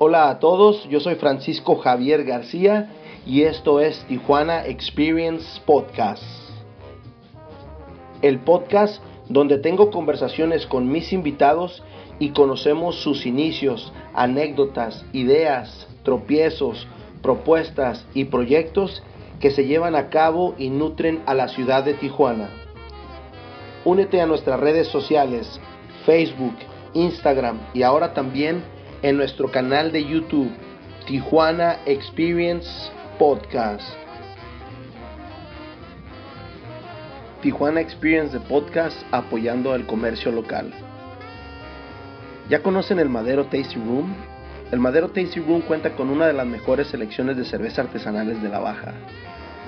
Hola a todos, yo soy Francisco Javier García y esto es Tijuana Experience Podcast. El podcast donde tengo conversaciones con mis invitados y conocemos sus inicios, anécdotas, ideas, tropiezos, propuestas y proyectos que se llevan a cabo y nutren a la ciudad de Tijuana. Únete a nuestras redes sociales, Facebook, Instagram y ahora también en nuestro canal de YouTube, Tijuana Experience Podcast. Tijuana Experience de Podcast apoyando al comercio local. ¿Ya conocen el Madero Tasty Room? El Madero Tasty Room cuenta con una de las mejores selecciones de cerveza artesanales de la Baja.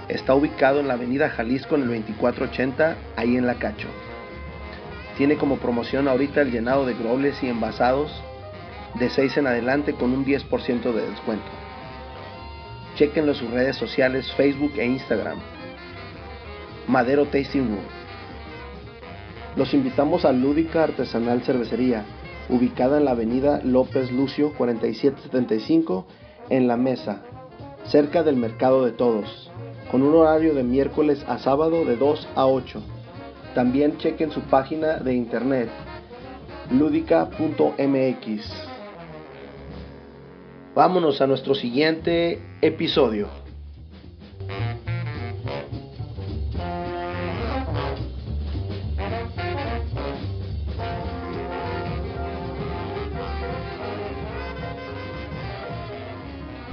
Está ubicado en la avenida Jalisco en el 2480, ahí en La Cacho. Tiene como promoción ahorita el llenado de grobles y envasados de 6 en adelante con un 10% de descuento. Chequenlo en sus redes sociales Facebook e Instagram. Madero Tasting Room. Los invitamos a Lúdica Artesanal Cervecería, ubicada en la avenida López Lucio 4775 en La Mesa, cerca del Mercado de Todos, con un horario de miércoles a sábado de 2 a 8. También chequen su página de internet ludica.mx. Vámonos a nuestro siguiente episodio.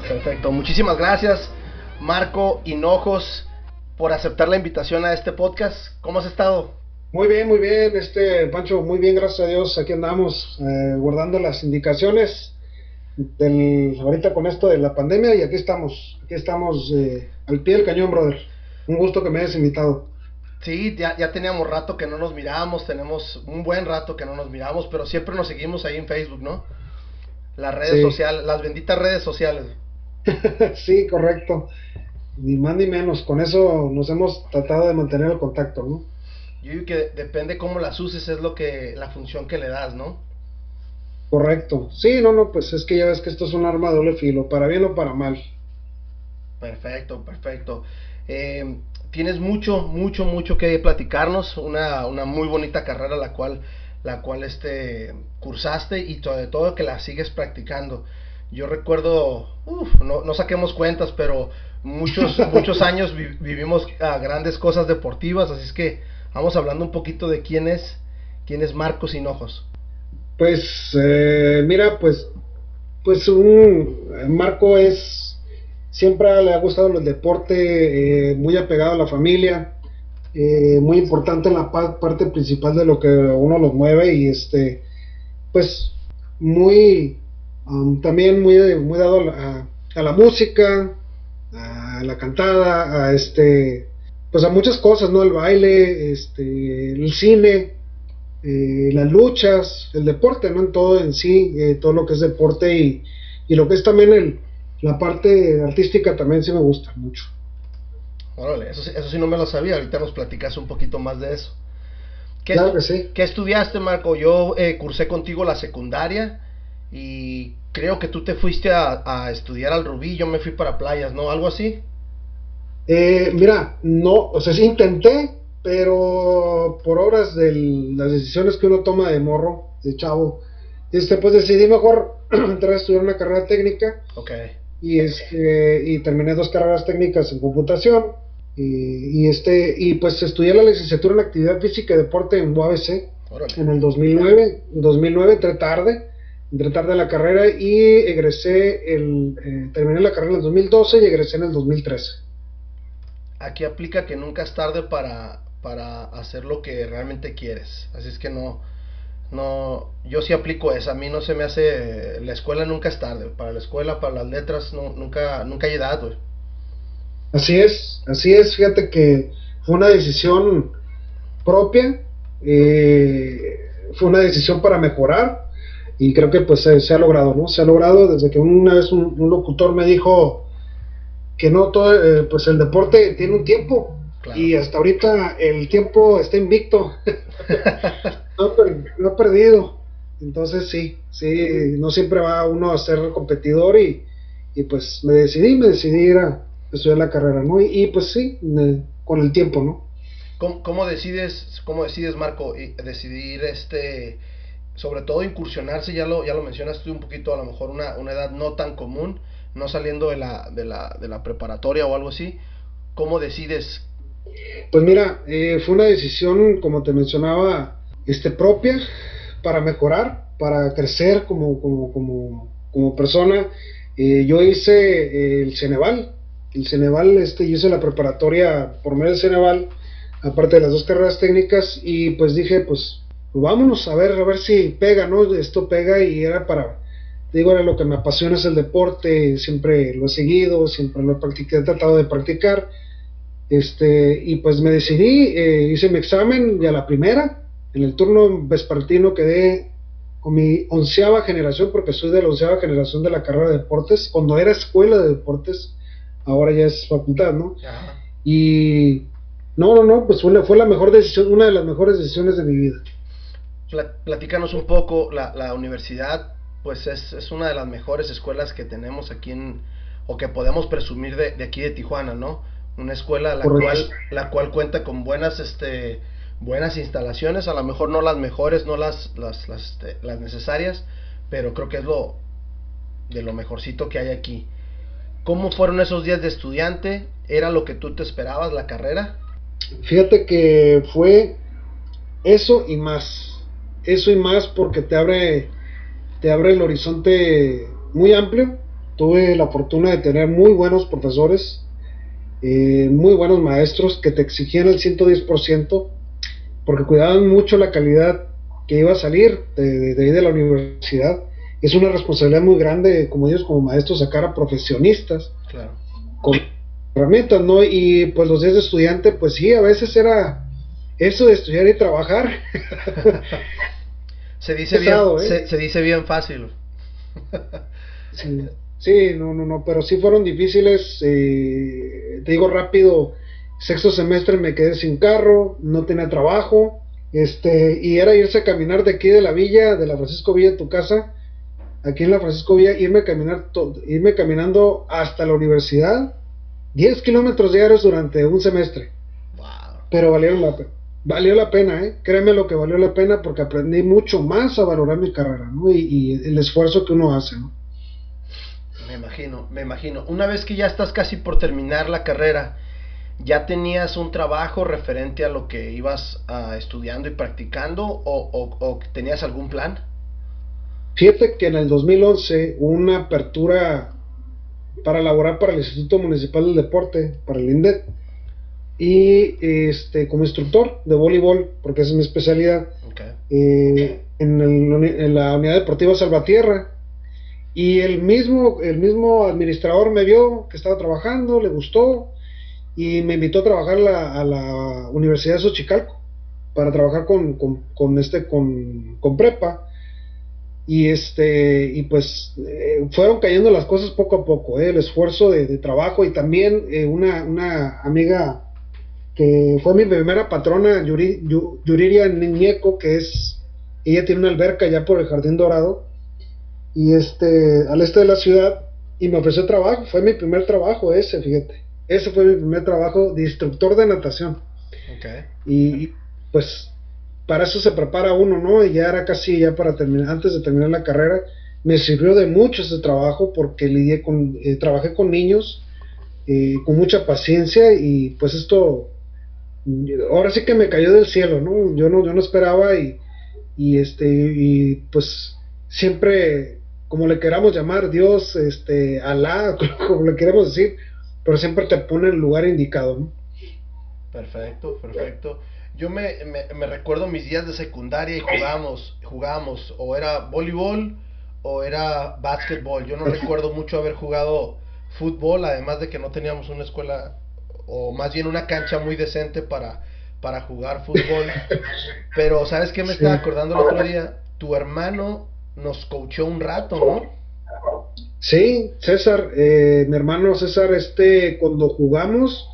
Perfecto, muchísimas gracias Marco Hinojos por aceptar la invitación a este podcast. ¿Cómo has estado? Muy bien, muy bien, este Pancho, muy bien, gracias a Dios. Aquí andamos eh, guardando las indicaciones del, ahorita con esto de la pandemia y aquí estamos, aquí estamos eh, al pie del cañón, brother. Un gusto que me hayas invitado. Sí, ya, ya teníamos rato que no nos mirábamos, tenemos un buen rato que no nos miramos, pero siempre nos seguimos ahí en Facebook, ¿no? Las redes sociales, las benditas redes sociales. sí, correcto. Ni más ni menos, con eso nos hemos tratado de mantener el contacto, ¿no? Yo digo que depende cómo las uses, es lo que, la función que le das, ¿no? Correcto. Sí, no, no, pues es que ya ves que esto es un arma de doble filo, para bien o para mal. Perfecto, perfecto. Eh, tienes mucho, mucho, mucho que platicarnos, una, una muy bonita carrera la cual, la cual este, cursaste y sobre todo que la sigues practicando. Yo recuerdo, no, no, saquemos cuentas, pero muchos, muchos años vivimos a grandes cosas deportivas, así es que vamos hablando un poquito de quién es, quién es Marcos Hinojos. Pues eh, mira, pues, pues un Marco es siempre le ha gustado el deporte, eh, muy apegado a la familia, eh, muy importante en la parte principal de lo que uno los mueve y este, pues muy um, también muy, muy dado a, a, la música, a la cantada, a este, pues a muchas cosas, ¿no? El baile, este, el cine, eh, las luchas, el deporte, ¿no? En todo en sí, eh, todo lo que es deporte y, y lo que es también el, la parte artística también sí me gusta mucho. Órale, eso, eso sí no me lo sabía, ahorita nos platicas un poquito más de eso. ¿Qué, claro que sí. ¿Qué estudiaste, Marco? Yo eh, cursé contigo la secundaria y creo que tú te fuiste a, a, estudiar al Rubí, yo me fui para playas, ¿no? ¿Algo así? Eh, mira, no, o sea, sí intenté, pero por obras de las decisiones que uno toma de morro, de chavo, este, pues decidí mejor entrar a estudiar una carrera técnica. Okay. Y, este, y terminé dos carreras técnicas en computación. Y, y, este, y pues estudié la licenciatura en actividad física y deporte en UABC Órale. en el 2009. En 2009 entré tarde, entré tarde a la carrera y egresé, el, eh, terminé la carrera en el 2012 y egresé en el 2013. Aquí aplica que nunca es tarde para, para hacer lo que realmente quieres. Así es que no, no, yo sí aplico eso. A mí no se me hace, la escuela nunca es tarde. Para la escuela, para las letras, no, nunca, nunca hay edad. Así es, así es. Fíjate que fue una decisión propia, eh, fue una decisión para mejorar y creo que pues se, se, ha logrado, ¿no? Se ha logrado desde que una vez un, un locutor me dijo que no todo, eh, pues el deporte tiene un tiempo Claro. Y hasta ahorita el tiempo está invicto. no, no, he perdido. Entonces sí, sí, no siempre va uno a ser competidor y, y pues me decidí, me decidí ir a estudiar la carrera, ¿no? Y, pues sí, con el tiempo, ¿no? ¿Cómo, ¿Cómo, decides, cómo decides, Marco, decidir este, sobre todo incursionarse, ya lo, ya lo mencionaste un poquito, a lo mejor una, una edad no tan común, no saliendo de la, de la, de la preparatoria o algo así, ¿cómo decides? Pues mira, eh, fue una decisión, como te mencionaba, este, propia, para mejorar, para crecer como, como, como, como persona. Eh, yo hice eh, el Ceneval, el Ceneval, este, yo hice la preparatoria por medio del Ceneval, aparte de las dos carreras técnicas, y pues dije, pues, pues vámonos a ver, a ver si pega, ¿no? Esto pega y era para, digo, era lo que me apasiona es el deporte, siempre lo he seguido, siempre lo he, practicado, he tratado de practicar, este, y pues me decidí, eh, hice mi examen y a la primera, en el turno vespertino quedé con mi onceava generación, porque soy de la onceava generación de la carrera de deportes, cuando era escuela de deportes, ahora ya es facultad, ¿no? Y no, no, no, pues fue, fue la mejor decisión, una de las mejores decisiones de mi vida. Platícanos un poco, la, la universidad, pues es, es, una de las mejores escuelas que tenemos aquí en, o que podemos presumir de, de aquí de Tijuana, ¿no? Una escuela la cual, la cual cuenta con buenas, este, buenas instalaciones, a lo mejor no las mejores, no las, las, las, este, las necesarias, pero creo que es lo de lo mejorcito que hay aquí. ¿Cómo fueron esos días de estudiante? ¿Era lo que tú te esperabas, la carrera? Fíjate que fue eso y más. Eso y más porque te abre, te abre el horizonte muy amplio. Tuve la fortuna de tener muy buenos profesores, eh, muy buenos maestros que te exigían el 110% porque cuidaban mucho la calidad que iba a salir de, de, de la universidad. Es una responsabilidad muy grande, como ellos como maestros, sacar a profesionistas con herramientas, ¿no? Y pues los días de estudiante, pues sí, a veces era eso de estudiar y trabajar. se dice bien, ¿eh? se, dice bien fácil. sí, sí, no, no, no, pero sí fueron difíciles. Eh, te digo rápido, Sexto semestre me quedé sin carro, no tenía trabajo, este, y era irse a caminar de aquí de la villa, de la Francisco Villa, tu casa, aquí en la Francisco Villa, irme a caminar, irme caminando hasta la universidad, 10 kilómetros diarios durante un semestre. Pero valió la pena. Valió la pena, ¿eh? Créeme lo que valió la pena porque aprendí mucho más a valorar mi carrera, ¿no? Y, y el esfuerzo que uno hace, ¿no? Me imagino, me imagino. Una vez que ya estás casi por terminar la carrera, ¿ya tenías un trabajo referente a lo que ibas uh, estudiando y practicando o, o, o, tenías algún plan? Fíjate que en el 2011 una apertura para laborar para el Instituto Municipal del Deporte, para el INDET, y este, como instructor de voleibol, porque esa es mi especialidad, okay. eh, en, el, en, la Unidad Deportiva Salvatierra. Y el mismo, el mismo administrador me vio que estaba trabajando, le gustó, y me invitó a trabajar la, a la Universidad de Xochicalco para trabajar con, con, con este con, con, prepa. Y este y pues eh, fueron cayendo las cosas poco a poco eh, el esfuerzo de, trabajo y también eh, una, una amiga que fue mi primera patrona Yuri, Yuriria Niñeco que es ella tiene una alberca ya por el Jardín Dorado y este al este de la ciudad y me ofreció trabajo fue mi primer trabajo ese fíjate ese fue mi primer trabajo de instructor de natación. Okay. Y pues para eso se prepara uno, ¿no? Y ya era casi ya para terminar, antes de terminar la carrera, me sirvió de mucho ese trabajo porque lidié con, eh, trabajé con niños eh, con mucha paciencia y pues esto, ahora sí que me cayó del cielo, ¿no? Yo no, yo no esperaba y, y este, y pues siempre, como le queramos llamar, Dios, este, Alá, como le queremos decir, pero siempre te pone en el lugar indicado, ¿no? Perfecto, perfecto. Yo me, me, me, recuerdo mis días de secundaria y jugábamos, jugábamos, o era voleibol o era básquetbol. Yo no recuerdo mucho haber jugado fútbol, además de que no teníamos una escuela, o más bien una cancha muy decente para, para jugar fútbol. Pero, ¿sabes qué me estaba acordando el otro día? Tu hermano nos coachó un rato, ¿no? Sí, César, eh, mi hermano César, este, cuando jugamos,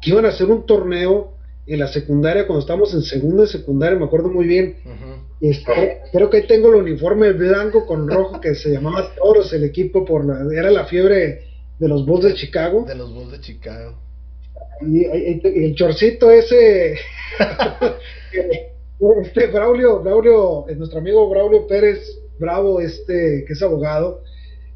que iban a hacer un torneo en la secundaria, cuando estábamos en segunda y secundaria, me acuerdo muy bien, Este, creo que ahí tengo el uniforme blanco con rojo que se llamaba Toros, el equipo por la, era la fiebre de los Bulls de Chicago. De los Bulls de Chicago. Y, el chorcito ese, este Braulio, Braulio, nuestro amigo Braulio Pérez Bravo, este, que es abogado,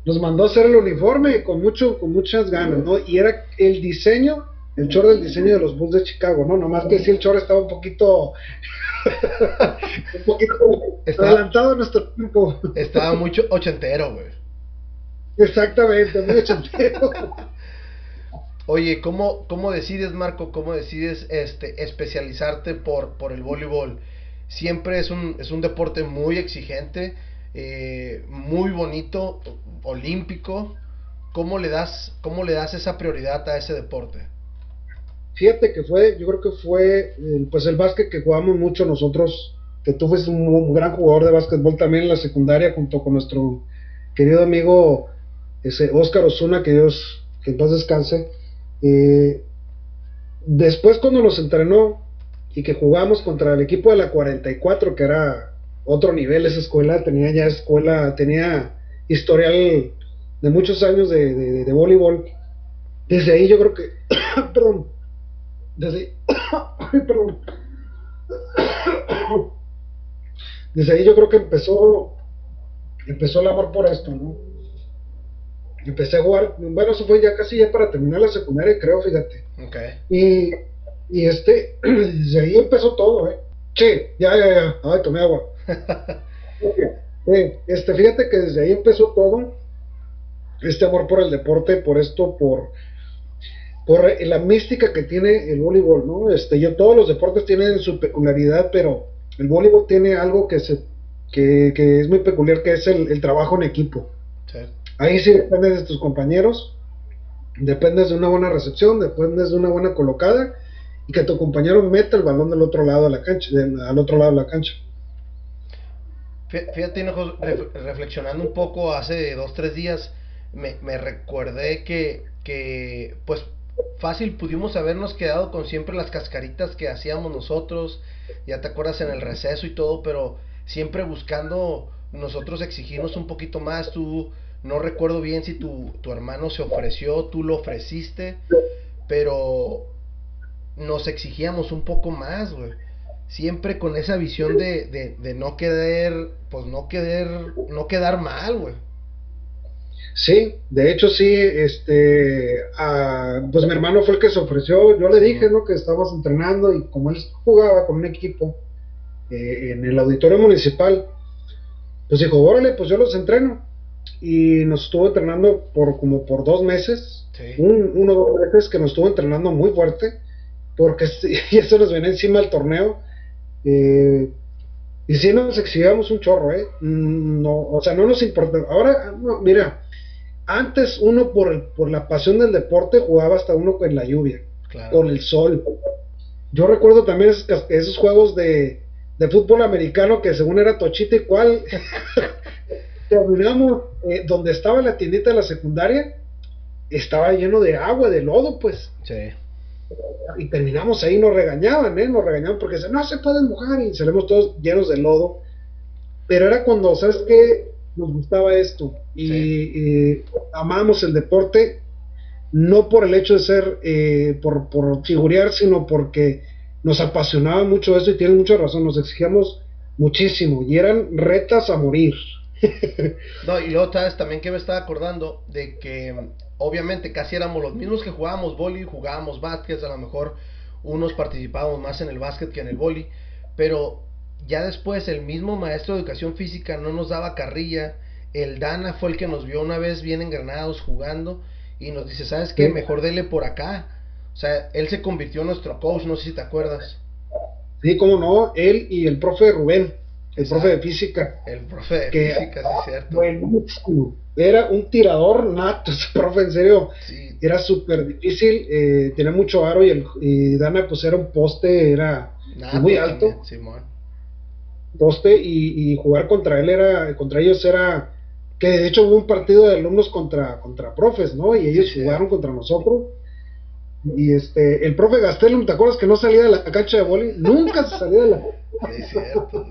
nos mandó hacer el uniforme con mucho, con muchas ganas, ¿no? Y era el diseño, el chor del diseño de los Bulls de Chicago, ¿no? Nomás que si el chor estaba un poquito, un poquito adelantado en nuestro tiempo. Estaba mucho ochentero, güey. Exactamente, muy ochentero. Oye, ¿cómo, ¿cómo decides, Marco, cómo decides este, especializarte por, por el voleibol? Siempre es un, es un deporte muy exigente, eh, muy bonito, olímpico. ¿Cómo le, das, ¿Cómo le das esa prioridad a ese deporte? Fíjate que fue, yo creo que fue pues el básquet que jugamos mucho nosotros, que tú fuiste un, gran jugador de básquetbol también en la secundaria junto con nuestro querido amigo ese Oscar Osuna, que Dios, que descanse. Eh, después cuando nos entrenó y que jugamos contra el equipo de la 44, que era otro nivel esa escuela, tenía ya escuela, tenía historial de muchos años de, voleibol. Desde ahí yo creo que, perdón, desde, perdón, desde ahí yo creo que empezó, empezó el amor por esto, ¿no? Empecé a jugar, bueno, eso fue ya casi ya para terminar la secundaria, creo, fíjate. Okay. Y, y este, desde ahí empezó todo, ¿eh? Sí, ya, ya, ya, ay, tomé agua. este, fíjate que desde ahí empezó todo, este amor por el deporte, por esto, por, por la mística que tiene el voleibol, ¿no? Este, yo, todos los deportes tienen su peculiaridad, pero el voleibol tiene algo que, se, que, que es muy peculiar, que es el, el trabajo en equipo. Sí. Ahí sí dependes de tus compañeros, dependes de una buena recepción, dependes de una buena colocada y que tu compañero meta el balón del otro lado de la cancha, al otro lado de la cancha. Fíjate, reflexionando un poco hace dos, tres días, me, me recuerdé que, que, pues, fácil pudimos habernos quedado con siempre las cascaritas que hacíamos nosotros, ya te acuerdas en el receso y todo, pero siempre buscando nosotros exigirnos un poquito más, tú no recuerdo bien si tu, tu hermano se ofreció, tú lo ofreciste, pero nos exigíamos un poco más, güey. Siempre con esa visión de, de, de no quedar, pues no quedar, no quedar mal, güey. Sí, de hecho sí, este, pues mi hermano fue el que se ofreció, yo le dije, ¿no? Que estábamos entrenando y como él jugaba con un equipo eh, en el auditorio municipal, pues dijo, órale, pues yo los entreno y nos estuvo entrenando por como por dos meses, un, uno o dos meses que nos estuvo entrenando muy fuerte, porque y eso nos venía encima del torneo. Eh, y si nos exhibíamos un chorro, ¿eh? Mm, no, o sea, no nos importa. Ahora, mira, antes uno por, por la pasión del deporte jugaba hasta uno con la lluvia, con el sol. Yo recuerdo también esos, esos juegos de, de, fútbol americano que según era tochita y cual terminamos eh, donde estaba la tiendita de la secundaria, estaba lleno de agua, de lodo, pues. Sí. Y terminamos ahí, nos regañaban, ¿eh? Nos regañaban porque no se pueden mojar y salimos todos llenos de lodo. Pero era cuando, ¿sabes qué? Nos gustaba esto y, amamos el deporte, no por el hecho de ser, eh, por, por figurear, sino porque nos apasionaba mucho eso y tiene mucha razón, nos exigíamos muchísimo y eran retas a morir. no, y luego, ¿sabes? También que me estaba acordando de que obviamente casi éramos los mismos que jugábamos boli, jugábamos básquet, a lo mejor unos participábamos más en el básquet que en el boli, pero ya después el mismo maestro de educación física no nos daba carrilla, el Dana fue el que nos vio una vez bien engranados jugando y nos dice, ¿sabes qué? Mejor dele por acá. O sea, él se convirtió en nuestro coach, no sé si te acuerdas. Sí, cómo no, él y el profe Rubén el profe de física. El profe de física, sí, es cierto. Era un tirador nato, ese profe, en serio. Era súper difícil, eh, tenía mucho aro y, el, Dana, pues era un poste, era muy alto. Poste y, jugar contra él era, contra ellos era, que de hecho hubo un partido de alumnos contra, contra profes, ¿no? Y ellos jugaron contra nosotros. Y este, el profe Gastelum, ¿te acuerdas que no salía de la cancha de boli? Nunca se salía de la. Es cierto.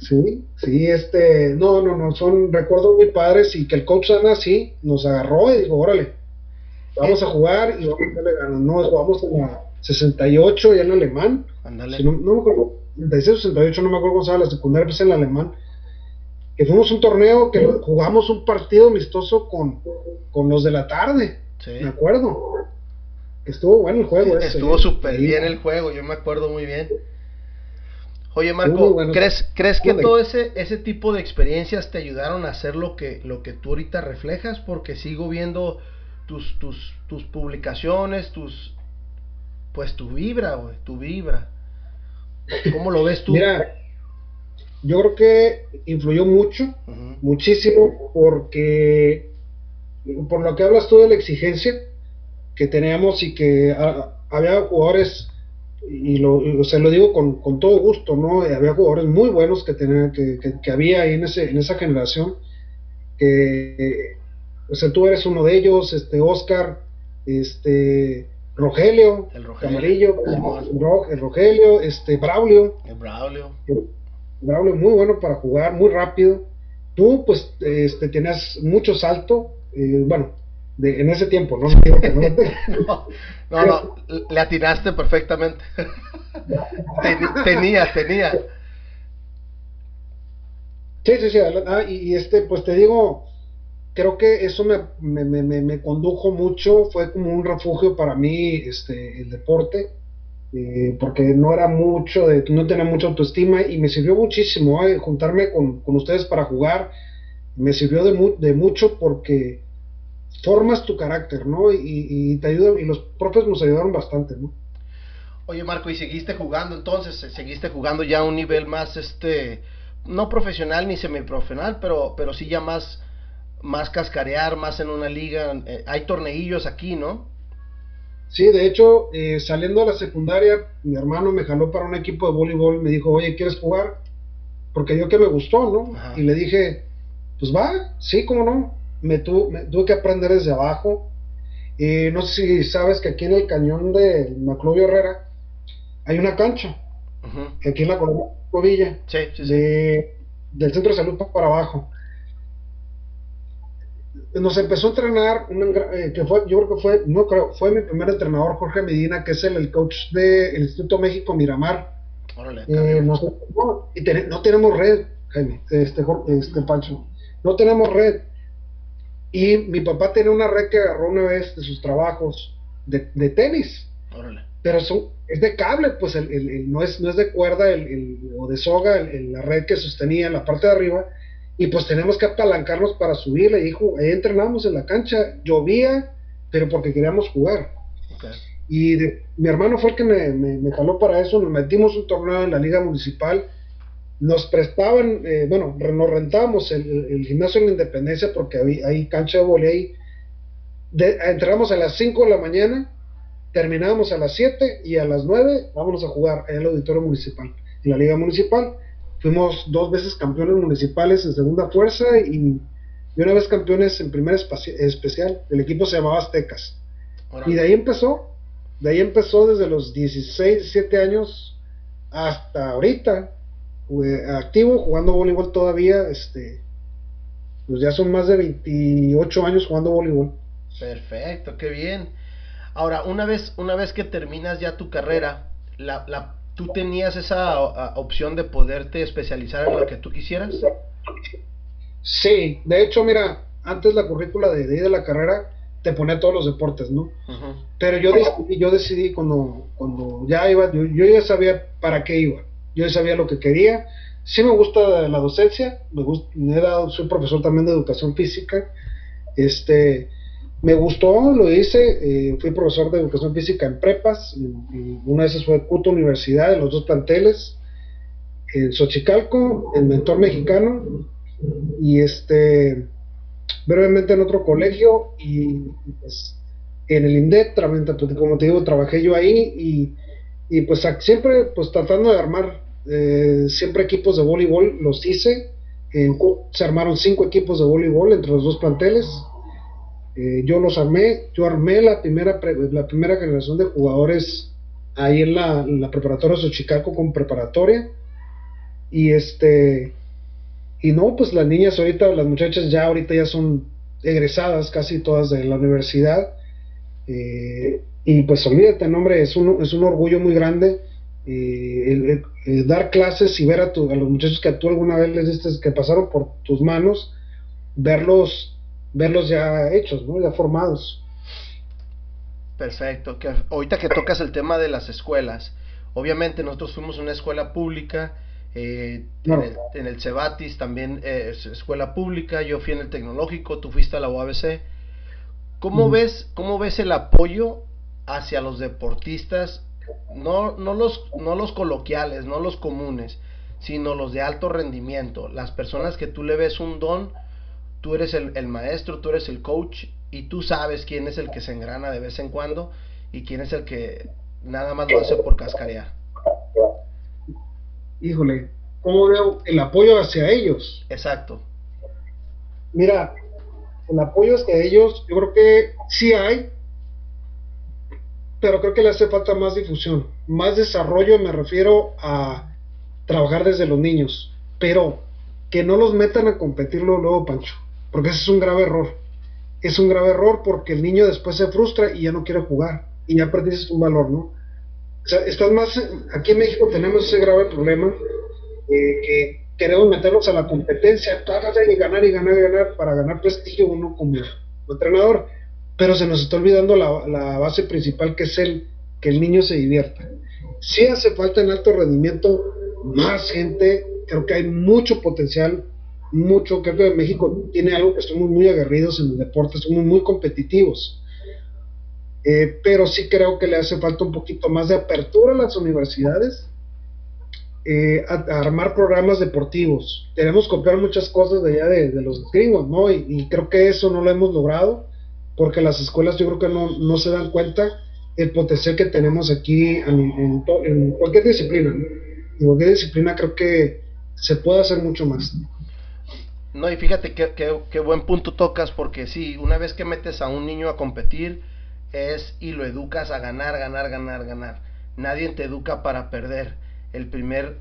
Sí, sí, este, no, no, no, son recuerdos muy padres y que el coach Ana sí nos agarró y dijo, órale, vamos a jugar y vamos a darle ganas. No, jugamos en la 68 ya en alemán. Ándale. Si no, no me acuerdo, 66 68, no me acuerdo cómo se llama la secundaria, pues en alemán. Que fuimos un torneo que jugamos un partido amistoso con, con los de la tarde. Sí. Me acuerdo. Estuvo bueno el juego ese. Estuvo ¿eh? súper bien el juego, yo me acuerdo muy bien. Oye Marco, bueno. ¿crees, ¿crees que todo ese, ese tipo de experiencias te ayudaron a hacer lo que, lo que tú ahorita reflejas? Porque sigo viendo tus, tus, tus publicaciones, tus pues tu vibra, güey, tu vibra. ¿Cómo lo ves tú? Mira, yo creo que influyó mucho, muchísimo, porque por lo que hablas tú de la exigencia que teníamos y que ah, había jugadores, y lo, y, sea, lo digo con, con todo gusto, ¿no? Había jugadores muy buenos que, tenían, que, que, que había ahí en, ese, en esa generación, que, o sea, tú eres uno de ellos, este, Oscar, este, Rogelio, El Rogelio. Camarillo, el Rogelio, este, Braulio, El Braulio. Braulio muy bueno para jugar, muy rápido. Tú, pues, este, tenías mucho salto, eh, bueno, de, en ese tiempo, ¿no? No digo que no. No, no, no, le atinaste perfectamente. Tenía, tenía. Sí, sí, sí. ah, y, y este, pues te digo, creo que eso me, me, me, me- me condujo mucho, fue como un refugio para mí, este, el deporte, eh, porque no era mucho, de, no tenía mucha autoestima y me sirvió muchísimo eh, juntarme con, con ustedes para jugar, me sirvió de, mu- de mucho porque formas tu carácter, ¿no? Y, y te ayuda, y los profes nos ayudaron bastante, ¿no? Oye Marco, ¿y seguiste jugando entonces? ¿Seguiste jugando ya a un nivel más, este, no profesional ni semiprofesional, pero, pero sí ya más, más cascarear, más en una liga? Eh, hay torneillos aquí, ¿no? Sí, de hecho, eh, saliendo de la secundaria, mi hermano me jaló para un equipo de voleibol, me dijo, oye, ¿quieres jugar? Porque yo que me gustó, ¿no? Ajá. Y le dije, pues va, sí, cómo no. Me, tu- me tuve que aprender desde abajo. Y no sé si sabes que aquí en el cañón de Maclovio Herrera hay una cancha, aquí en la colonia Covilla, Sí, sí, sí. de, del centro de salud pa- para abajo. Nos empezó a entrenar, un eh, que fue, yo creo que fue, no creo, fue mi primer entrenador, Jorge Medina, que es el, el coach del Instituto México Miramar. Órale, Eh, nos- no, y ten- no tenemos red, Jaime, este, este Pancho, no tenemos red. Y mi papá tenía una red que agarró una vez de sus trabajos de, de tenis. Órale. pero son, es de cable, pues el, el- el- no, es, no es de cuerda el, el- o de soga la red que sostenía en la parte de arriba, y pues tenemos que apalancarnos para subirle, y ju- ahí entrenamos en la cancha, llovía, pero porque queríamos jugar. Y de- mi hermano fue el que me, me, me jaló para eso, nos metimos un torneo en la liga municipal, nos prestaban, eh, bueno, nos rentábamos el, gimnasio en la Independencia porque había, hay cancha de volei ahí. De, entramos a las 5 de la mañana, terminábamos a las 7 y a las 9 vámonos a jugar en el auditorio municipal, en la liga municipal. Fuimos dos veces campeones municipales en segunda fuerza y, y una vez campeones en primera especial. El equipo se llamaba Aztecas. Y de ahí empezó, de ahí empezó desde los 16, 17 años hasta ahorita, activo, jugando voleibol todavía, este, pues ya son más de 28 años jugando voleibol. Perfecto, qué bien. Ahora, una vez, una vez que terminas ya tu carrera, la, la, ¿tú tenías esa a, opción de poderte especializar en lo que tú quisieras? Sí, de hecho, mira, antes la currícula de, de, la carrera te ponía todos los deportes, ¿no? Pero yo decidí, yo decidí cuando, cuando ya iba, yo, yo ya sabía para qué iba, yo sabía lo que quería. Sí me gusta la docencia, me gusta, me he dado, soy profesor también de educación física. Este, me gustó, lo hice, eh, fui profesor de educación física en prepas, y, una de esas fue Cuto Universidad, en los dos planteles, en Xochicalco, en Mentor Mexicano, y este, brevemente en otro colegio, y pues, en el INDET, como te digo, trabajé yo ahí, y, y pues siempre pues tratando de armar eh, siempre equipos de voleibol, los hice, en se armaron cinco equipos de voleibol entre los dos planteles, eh, yo los armé, yo armé la primera, la primera generación de jugadores ahí en la, en la preparatoria con preparatoria. Y este, y no, pues las niñas ahorita, las muchachas ya ahorita ya son egresadas casi todas de la universidad. Eh, y pues olvídate, nombre, es un, es un orgullo muy grande eh, dar clases y ver a, tu, a los muchachos que tú alguna vez les diste que pasaron por tus manos, verlos, verlos ya hechos, ¿no? ya formados. Perfecto. Que ahorita que tocas el tema de las escuelas, obviamente nosotros fuimos una escuela pública, eh, en, el, Cebatis también eh, es escuela pública, yo fui en el tecnológico, tú fuiste a la UABC. ¿Cómo, ves, ¿Cómo ves el apoyo hacia los deportistas? No, no, los, no los coloquiales, no los comunes, sino los de alto rendimiento. Las personas que tú le ves un don, tú eres el, el maestro, tú eres el coach y tú sabes quién es el que se engrana de vez en cuando y quién es el que nada más lo hace por cascarear híjole, ¿cómo veo el apoyo hacia ellos? Exacto. Mira, el apoyo hacia ellos, yo creo que sí hay, pero creo que le hace falta más difusión, más desarrollo, me refiero a trabajar desde los niños, pero que no los metan a competirlo luego, Pancho, porque ese es un grave error. Es un grave error porque el niño después se frustra y ya no quiere jugar y ya perdiste un valor, ¿no? O sea, estás más, aquí en México tenemos ese grave problema que queremos meterlos a la competencia, y ganar y ganar y ganar para ganar prestigio uno como, entrenador, pero se nos está olvidando la, base principal que es el que el niño se divierta. Si hace falta en alto rendimiento más gente, creo que hay mucho potencial, mucho, creo que México tiene algo que estamos muy aguerridos en el deporte, somos muy competitivos eh, pero sí creo que le hace falta un poquito más de apertura a las universidades, eh, a, armar programas deportivos. Queremos copiar muchas cosas de allá de, los gringos, ¿no? Y, creo que eso no lo hemos logrado, porque las escuelas yo creo que no, no se dan cuenta el potencial que tenemos aquí en, cualquier disciplina. En cualquier disciplina creo que se puede hacer mucho más. No, y fíjate qué, qué buen punto tocas, porque sí, una vez que metes a un niño a competir, es y lo educas a ganar, ganar, ganar, ganar. Nadie te educa para perder. El primer,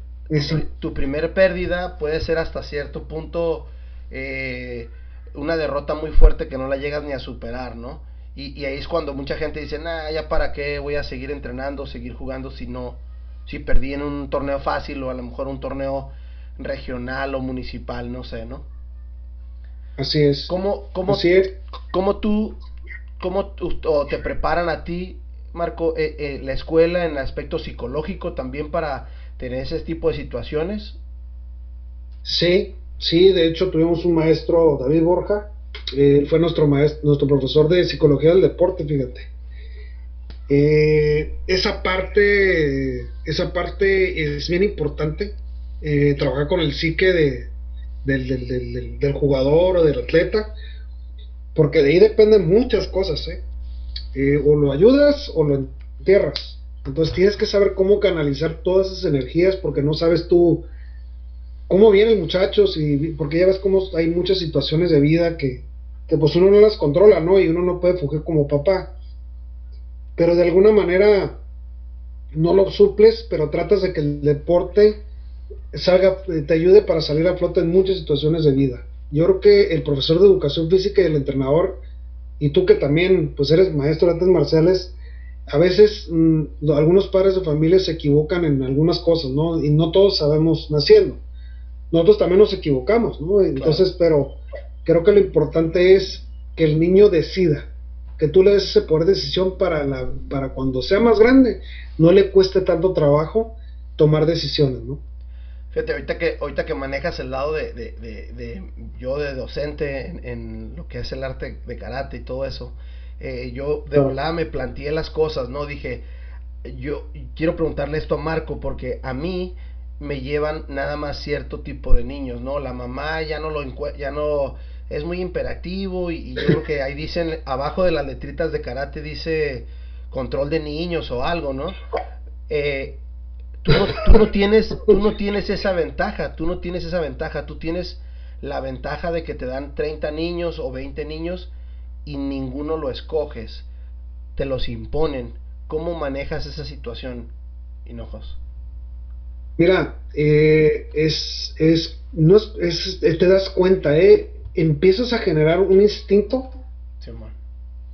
tu primer pérdida puede ser hasta cierto punto eh, una derrota muy fuerte que no la llegas ni a superar, ¿no? Y, y ahí es cuando mucha gente dice, nah, ya para qué voy a seguir entrenando, seguir jugando si no, si perdí en un torneo fácil o a lo mejor un torneo regional o municipal, no sé, ¿no? Así es. ¿Cómo, cómo, Así es. ¿cómo tú cómo te preparan a ti, Marco, eh, eh, la escuela en el aspecto psicológico también para tener ese tipo de situaciones? Sí, sí, de hecho tuvimos un maestro, David Borja, él fue nuestro maestro, nuestro profesor de psicología del deporte, fíjate. Eh, esa parte, esa parte es bien importante, trabajar con el psique de, del, del, del, jugador o del atleta, porque de ahí dependen muchas cosas, ¿eh? ¿eh? o lo ayudas o lo entierras. Entonces tienes que saber cómo canalizar todas esas energías porque no sabes tú cómo vienen muchachos y porque ya ves cómo hay muchas situaciones de vida que, que pues uno no las controla, ¿no? Y uno no puede fugir como papá. Pero de alguna manera no lo suples, pero tratas de que el deporte salga, te ayude para salir a flote en muchas situaciones de vida yo creo que el profesor de educación física y el entrenador, y tú que también pues eres maestro de artes marciales, a veces mm, algunos padres de familia se equivocan en algunas cosas, ¿no? Y no todos sabemos naciendo. Nosotros también nos equivocamos, ¿no? Entonces, pero creo que lo importante es que el niño decida, que tú le des ese poder de decisión para, la, para cuando sea más grande, no le cueste tanto trabajo tomar decisiones, ¿no? Fíjate, ahorita que, ahorita que manejas el lado de, de, de, yo de docente en, lo que es el arte de karate y todo eso, eh, yo de volada me planteé las cosas, ¿no? Dije, yo quiero preguntarle esto a Marco porque a mí me llevan nada más cierto tipo de niños, ¿no? La mamá ya no lo ya no es muy imperativo y, yo creo que ahí dicen abajo de las letritas de karate dice control de niños o algo, ¿no? Eh, Tú no, tienes, tú no tienes esa ventaja, tú no tienes esa ventaja, tú tienes la ventaja de que te dan 30 niños o 20 niños y ninguno lo escoges, te los imponen. ¿Cómo manejas esa situación, Hinojos? Mira, eh, es, es, no es, te das cuenta, eh, empiezas a generar un instinto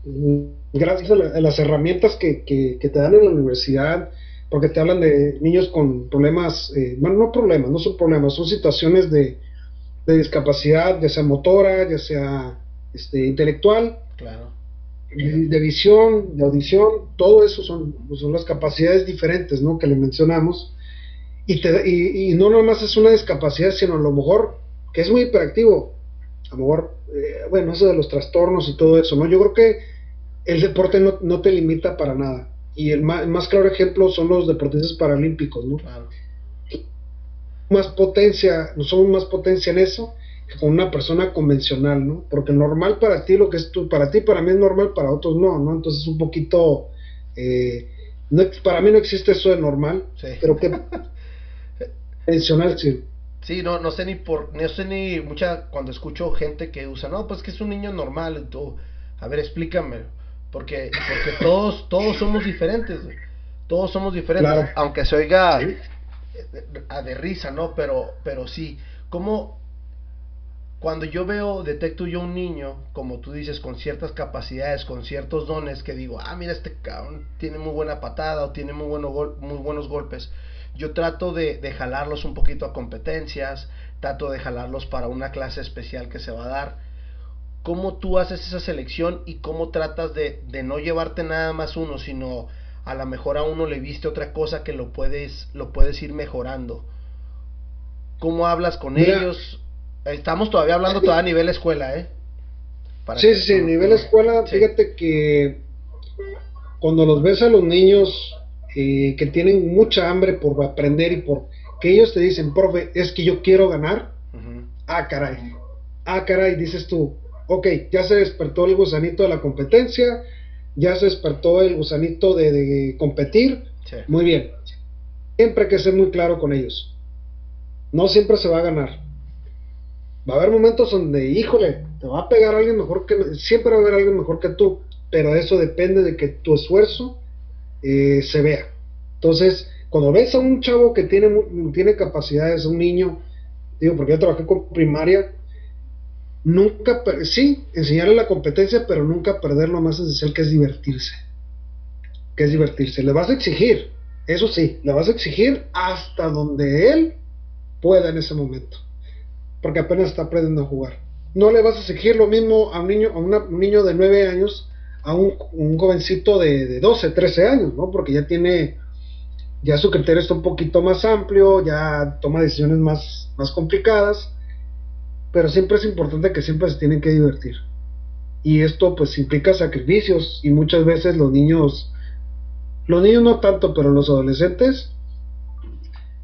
mm, gracias a, las herramientas que, que, te dan en la universidad, porque te hablan de niños con problemas, eh, bueno, no problemas, no son problemas, son situaciones de, de discapacidad, ya sea motora, ya sea este, intelectual, claro. de, visión, de audición, todo eso son, son las capacidades diferentes ¿no? que le mencionamos. Y, te, y, no nomás es una discapacidad, sino a lo mejor que es muy hiperactivo. A lo mejor, eh, bueno, eso de los trastornos y todo eso, ¿no? Yo creo que el deporte no, no te limita para nada. Y el más, más, claro ejemplo son los deportistas paralímpicos, ¿no? Más potencia, no somos más potencia en eso que con una persona convencional, ¿no? Porque normal para ti, lo que es tú, para ti, para mí es normal, para otros no, ¿no? Entonces un poquito, eh, no, para mí no existe eso de normal, pero que sí. Sí, no, no sé ni por, no sé ni mucha, cuando escucho gente que usa, no, pues que es un niño normal, tú, a ver, explícame, porque, porque todos, todos somos diferentes, todos somos diferentes, aunque se oiga a de risa, ¿no? Pero, pero sí, ¿cómo, cuando yo veo, detecto yo un niño, como tú dices, con ciertas capacidades, con ciertos dones, que digo, ah, mira, este cabrón tiene muy buena patada o tiene muy, bueno muy buenos golpes, yo trato de, de, jalarlos un poquito a competencias, trato de jalarlos para una clase especial que se va a dar. ¿Cómo tú haces esa selección y cómo tratas de, de no llevarte nada más uno, sino a lo mejor a uno le viste otra cosa que lo puedes, lo puedes ir mejorando? ¿Cómo hablas con ellos? Estamos todavía hablando todavía a nivel escuela, ¿eh? sí, sí, sí, nivel escuela, fíjate que cuando los ves a los niños eh, que tienen mucha hambre por aprender y por que ellos te dicen, profe, es que yo quiero ganar, ah, caray, ah, caray, dices tú, ok, ya se despertó el gusanito de la competencia, ya se despertó el gusanito de, competir, muy bien, siempre hay que ser muy claro con ellos, no siempre se va a ganar, Va a haber momentos donde, híjole, te va a pegar alguien mejor que... Siempre va a haber alguien mejor que tú, pero eso depende de que tu esfuerzo eh, se vea. Entonces, cuando ves a un chavo que tiene, tiene capacidades, un niño, digo, porque yo trabajé con primaria, nunca, sí, enseñarle la competencia, pero nunca perder lo más esencial que es divertirse. Que es divertirse. Le vas a exigir, eso sí, le vas a exigir hasta donde él pueda en ese momento porque apenas está aprendiendo a jugar. No le vas a exigir lo mismo a un niño, a un niño de 9 años, a un, jovencito de, de, 12, 13 años, ¿no? Porque ya tiene, ya su criterio está un poquito más amplio, ya toma decisiones más, más complicadas, pero siempre es importante que siempre se tienen que divertir. Y esto pues implica sacrificios y muchas veces los niños, los niños no tanto, pero los adolescentes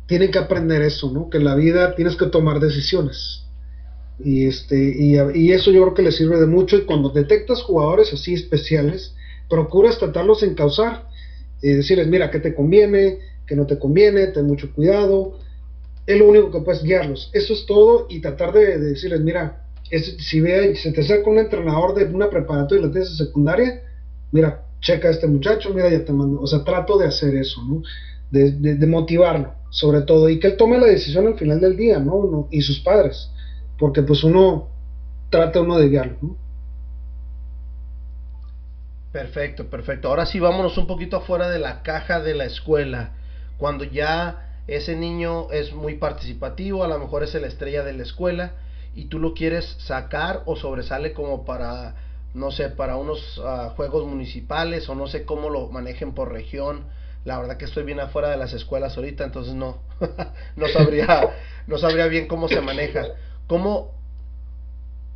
tienen que aprender eso, ¿no? Que en la vida tienes que tomar decisiones. Y, este, y, eso yo creo que les sirve de mucho. Y cuando detectas jugadores así especiales, procuras tratarlos en causar. Y decirles, mira, ¿qué te conviene? ¿Qué no te conviene? Ten mucho cuidado. Es lo único que puedes guiarlos. Eso es todo. Y tratar de, decirles, mira, si ve, se te acerca un entrenador de una preparatoria y lo tienes en secundaria, mira, checa a este muchacho, mira, ya te mando. O sea, trato de hacer eso, ¿no? De, de, de motivarlo sobre todo, y que él tome la decisión al final del día, ¿no? y sus padres, porque pues uno trata uno de guiarlo. Perfecto, perfecto. Ahora sí, vámonos un poquito afuera de la caja de la escuela. Cuando ya ese niño es muy participativo, a lo mejor es la estrella de la escuela, y tú lo quieres sacar o sobresale como para, no sé, para unos ah, juegos municipales o no sé cómo lo manejen por región la verdad que estoy bien afuera de las escuelas ahorita, entonces no, no sabría, no sabría bien cómo se maneja. ¿Cómo,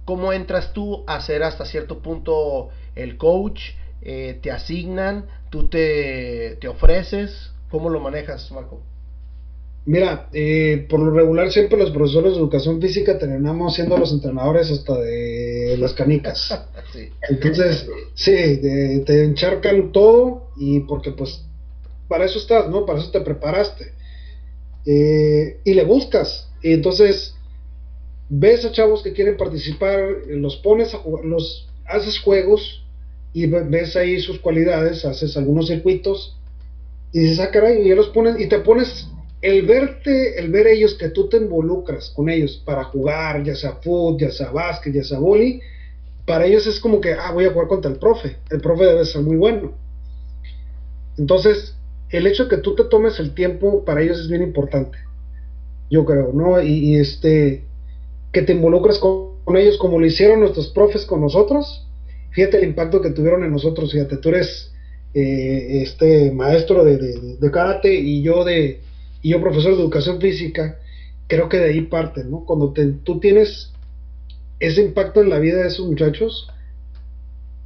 cómo entras tú a ser hasta cierto punto el coach? Eh, ¿Te asignan? ¿Tú te, te ofreces? ¿Cómo lo manejas, Marco? Mira, eh, por lo regular siempre los profesores de educación física terminamos siendo los entrenadores hasta de las canicas. Entonces, sí, te encharcan todo y porque pues para eso estás, ¿no? Para eso te preparaste. Eh, y le buscas. Y entonces ves a chavos que quieren participar, los pones a jugar, los haces juegos y ves ahí sus cualidades, haces algunos circuitos y dices, ah, caray, y los pones y te pones el verte, el ver ellos que tú te involucras con ellos para jugar, ya sea fútbol, ya sea básquet, ya sea boli, para ellos es como que, ah, voy a jugar contra el profe, el profe debe ser muy bueno. Entonces, el hecho de que tú te tomes el tiempo para ellos es bien importante, yo creo, ¿no? Y, este, que te involucres con, ellos como lo hicieron nuestros profes con nosotros, fíjate el impacto que tuvieron en nosotros, fíjate, tú eres eh, este maestro de, de karate y yo de y yo profesor de educación física, creo que de ahí parte, ¿no? Cuando tú tienes ese impacto en la vida de esos muchachos,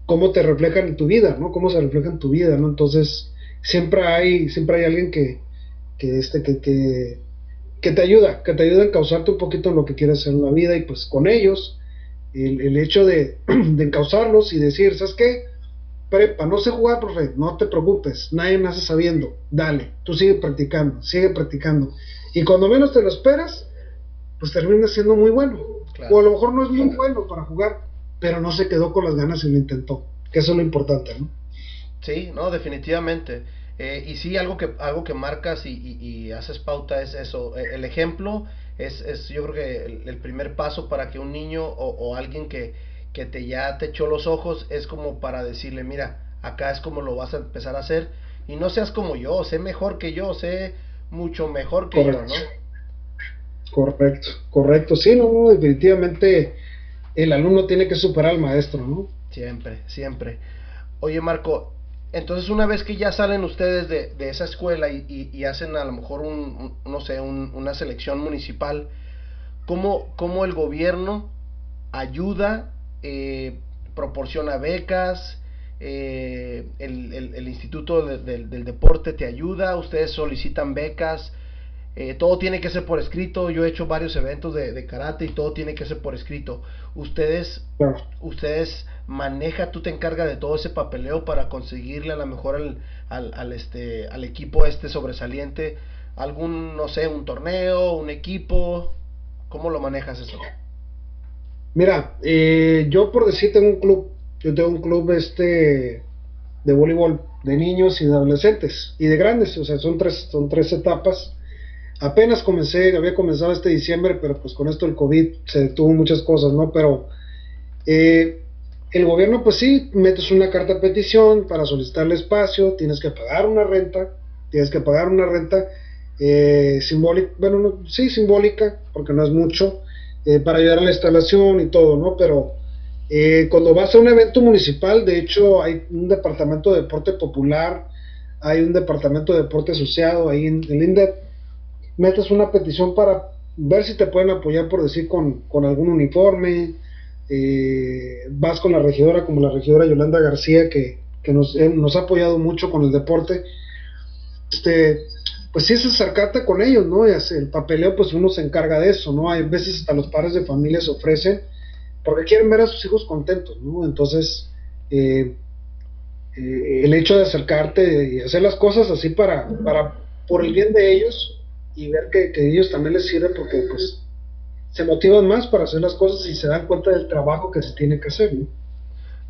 cómo te reflejan en tu vida, ¿no? Cómo se refleja en tu vida, ¿no? Entonces, siempre hay, siempre hay alguien que, que, este, que, que te ayuda, que te ayuda a encauzarte un poquito en lo que quieres hacer en la vida y pues con ellos, el, el hecho de, de encauzarlos y decir, ¿sabes qué? prepa, no sé jugar, profe, no te preocupes, nadie nace sabiendo, dale, tú sigue practicando, sigue practicando. Y cuando menos te lo esperas, pues termina siendo muy bueno. O a lo mejor no es muy bueno para jugar, pero no se quedó con las ganas y lo intentó, que eso es lo importante, ¿no? Sí, no, definitivamente. Eh, y sí, algo que, algo que marcas y, haces pauta es eso. E, el ejemplo es, es yo creo que el, primer paso para que un niño o alguien que, que te ya te echó los ojos es como para decirle, mira, acá es como lo vas a empezar a hacer y no seas como yo, sé mejor que yo, sé mucho mejor que yo, ¿no? Correcto, correcto, sí, no, definitivamente el alumno tiene que superar al maestro, ¿no? Siempre, siempre. Oye, Marco, entonces una vez que ya salen ustedes de, esa escuela y, hacen a lo mejor un, no sé, una selección municipal, ¿cómo, ¿cómo el gobierno ayuda eh, proporciona becas, eh, el, Instituto del Deporte te ayuda, ustedes solicitan becas, eh, todo tiene que ser por escrito, yo he hecho varios eventos de, karate y todo tiene que ser por escrito. Ustedes, ustedes maneja, tú te encargas de todo ese papeleo para conseguirle a lo mejor al, al, este, al equipo este sobresaliente algún, no sé, un torneo, un equipo, ¿cómo lo manejas eso? Mira, eh, yo por decir tengo un club, yo tengo un club este de voleibol de niños y de adolescentes y de grandes, o sea, son tres, son tres etapas. Apenas comencé, había comenzado este diciembre, pero pues con esto el COVID se detuvo muchas cosas, ¿no? Pero eh, el gobierno, pues sí, metes una carta de petición para solicitar el espacio, tienes que pagar una renta, tienes que pagar una renta eh, simbólica, bueno, sí, simbólica, porque no es mucho, eh, para ayudar a la instalación y todo, ¿no? Pero eh, cuando vas a un evento municipal, de hecho hay un departamento de deporte popular, hay un departamento de deporte asociado ahí en el INDEP, metes una petición para ver si te pueden apoyar, por decir, con, algún uniforme, eh, vas con la regidora como la regidora Yolanda García, que, nos, nos, ha apoyado mucho con el deporte, este, pues sí es acercarte con ellos, ¿no? Y el papeleo, pues uno se encarga de eso, ¿no? Hay veces hasta los padres de familia se ofrecen porque quieren ver a sus hijos contentos, ¿no? Entonces, eh, eh, el hecho de acercarte y hacer las cosas así para, para por el bien de ellos y ver que, que ellos también les sirve porque, pues, se motivan más para hacer las cosas y se dan cuenta del trabajo que se tiene que hacer, ¿no?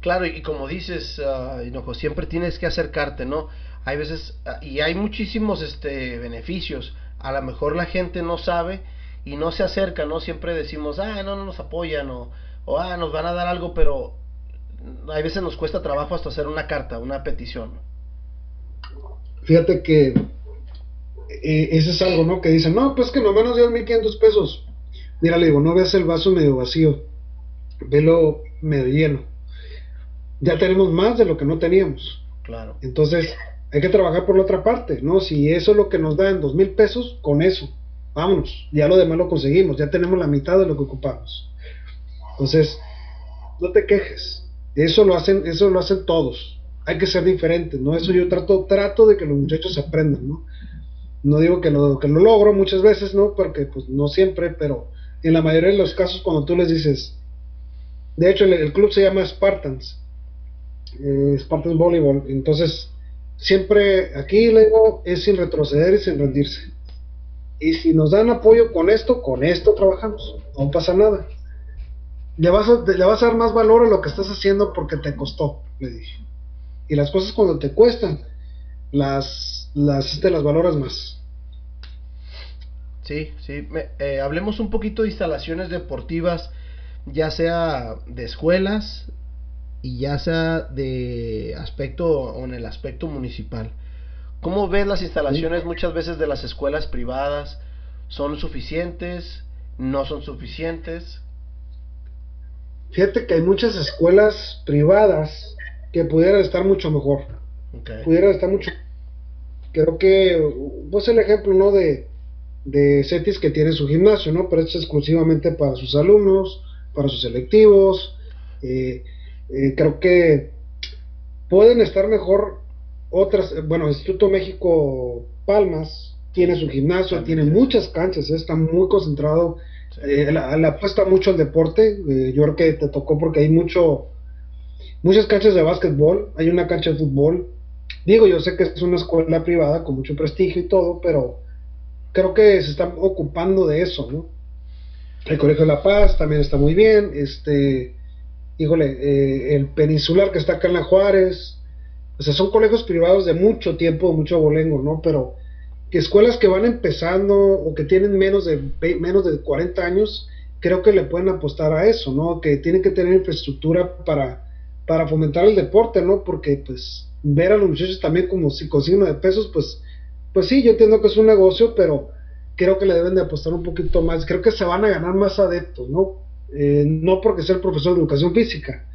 Claro, y como dices, uh, siempre tienes que acercarte, ¿no? hay veces, ah, y hay muchísimos este, beneficios. A lo mejor la gente no sabe y no se acerca, ¿no? Siempre decimos, ah, no, no nos apoyan o, o ah, nos van a dar algo, pero hay veces nos cuesta trabajo hasta hacer una carta, una petición. Fíjate que eh, ese es algo, ¿no? Que dicen, no, pues que no menos dio 1500 pesos. Mira, le digo, no veas el vaso medio vacío, velo medio lleno. Ya tenemos más de lo que no teníamos. Claro. Entonces, hay que trabajar por la otra parte, ¿no? Si eso es lo que nos da en dos mil pesos, con eso, vámonos, ya lo demás lo conseguimos, ya tenemos la mitad de lo que ocupamos. Entonces, no te quejes, eso lo hacen, eso lo hacen todos, hay que ser diferentes, ¿no? Eso yo trato, trato de que los muchachos aprendan, ¿no? No digo que lo, que lo logro muchas veces, ¿no? Porque pues no siempre, pero en la mayoría de los casos cuando tú les dices, de hecho el, club se llama Spartans, eh, Spartans Volleyball, entonces siempre aquí le digo es sin retroceder y sin rendirse. Y si nos dan apoyo con esto, con esto trabajamos, no pasa nada. Le vas le vas a dar más valor a lo que estás haciendo porque te costó, le dije. Y las cosas cuando te cuestan, las, las, te las valoras más. Sí, sí. Eh, hablemos un poquito de instalaciones deportivas, ya sea de escuelas y ya sea de aspecto o en el aspecto municipal. ¿Cómo ves las instalaciones muchas veces de las escuelas privadas? ¿Son suficientes? ¿No son suficientes? Fíjate que hay muchas escuelas privadas que pudieran estar mucho mejor. Pudieran estar mucho. Creo que, pues el ejemplo, ¿no? De, de CETIS que tiene su gimnasio, ¿no? Pero es exclusivamente para sus alumnos, para sus selectivos. Eh, eh, creo que pueden estar mejor otras, bueno, Instituto México Palmas tiene su gimnasio, tiene muchas canchas, ¿eh? está muy concentrado, eh, le apuesta mucho al deporte, eh, yo creo que te tocó porque hay mucho, muchas canchas de básquetbol, hay una cancha de fútbol, digo, yo sé que es una escuela privada con mucho prestigio y todo, pero creo que se están ocupando de eso, ¿no? El Colegio de la Paz también está muy bien, este, híjole, el Peninsular que está acá en La Juárez, o sea, son colegios privados de mucho tiempo, mucho abolengo, ¿no? Pero que escuelas que van empezando o que tienen menos de, menos de 40 años, creo que le pueden apostar a eso, ¿no? Que tienen que tener infraestructura para, para fomentar el deporte, ¿no? Porque, pues, ver a los muchachos también como si de pesos, pues, pues sí, yo entiendo que es un negocio, pero creo que le deben de apostar un poquito más. Creo que se van a ganar más adeptos, ¿no? Eh, no porque sea el profesor de educación física,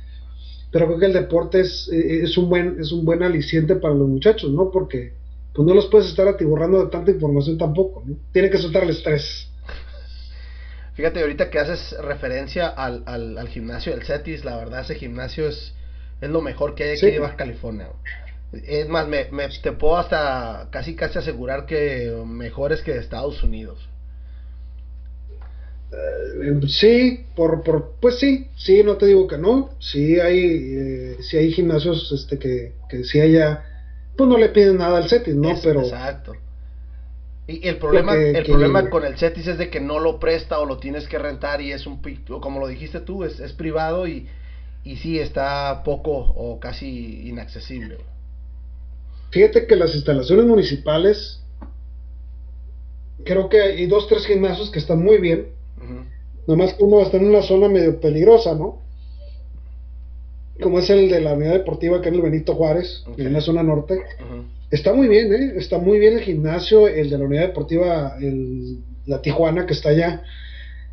pero creo que el deporte es, eh, es, un buen, es un buen aliciente para los muchachos, ¿no? Porque pues no los puedes estar atiborrando de tanta información tampoco, ¿no? Tiene que soltar el estrés. Fíjate, ahorita que haces referencia al, al, gimnasio del CETIS, la verdad ese gimnasio es, es lo mejor que hay aquí en Baja California. Es más, me, me, te puedo hasta casi casi asegurar que mejores que de Estados Unidos. Eh, sí, por, por, pues sí, sí, no te digo que no, sí hay, eh, sí hay gimnasios este, que, que sí haya, pues no le piden nada al CETIS, ¿no? Pero... Exacto. Y el problema, el problema con el CETIS es de que no lo presta o lo tienes que rentar y es un, como lo dijiste tú, es, es privado y, y sí está poco o casi inaccesible. Fíjate que las instalaciones municipales, creo que hay dos, tres gimnasios que están muy bien, Nomás que uno está en una zona medio peligrosa, ¿no? Como es el de la unidad deportiva que en el Benito Juárez, en la zona norte. Está muy bien, ¿eh? Está muy bien el gimnasio, el de la unidad deportiva, el, la Tijuana que está allá.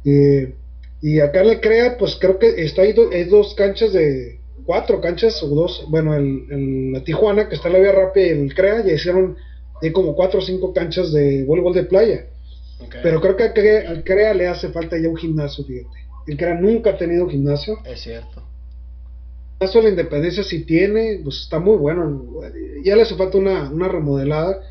Eh, y acá en el CREA, pues creo que está ahí hay dos canchas de cuatro canchas o dos. Bueno, el, la Tijuana que está en la vía rápida y el CREA ya hicieron hay como cuatro o cinco canchas de voleibol de playa. Pero creo que al CREA, le hace falta ya un gimnasio, fíjate. El CREA nunca ha tenido gimnasio. Es cierto. El caso de la independencia si tiene, pues está muy bueno. Ya le hace falta una, remodelada.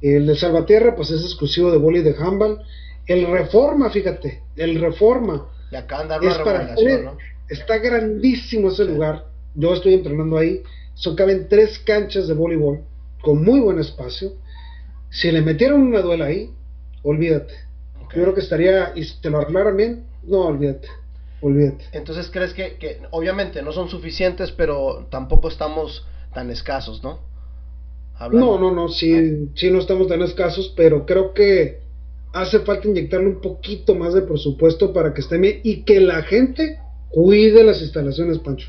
El de Salvatierra, pues es exclusivo de boli de handball. El Reforma, fíjate, el Reforma. Le acaban de dar una ¿no? Está grandísimo ese lugar. Yo estoy entrenando ahí. Son caben tres canchas de voleibol con muy buen espacio. Si le metieron una duela ahí, olvídate. Yo creo que estaría, y si te lo arreglaran bien, no, olvídate. Olvídate. Entonces, ¿crees que, que obviamente no son suficientes, pero tampoco estamos tan escasos, ¿no? No, no, no, sí, sí no estamos tan escasos, pero creo que hace falta inyectarle un poquito más de presupuesto para que esté bien y que la gente cuide las instalaciones, Pancho.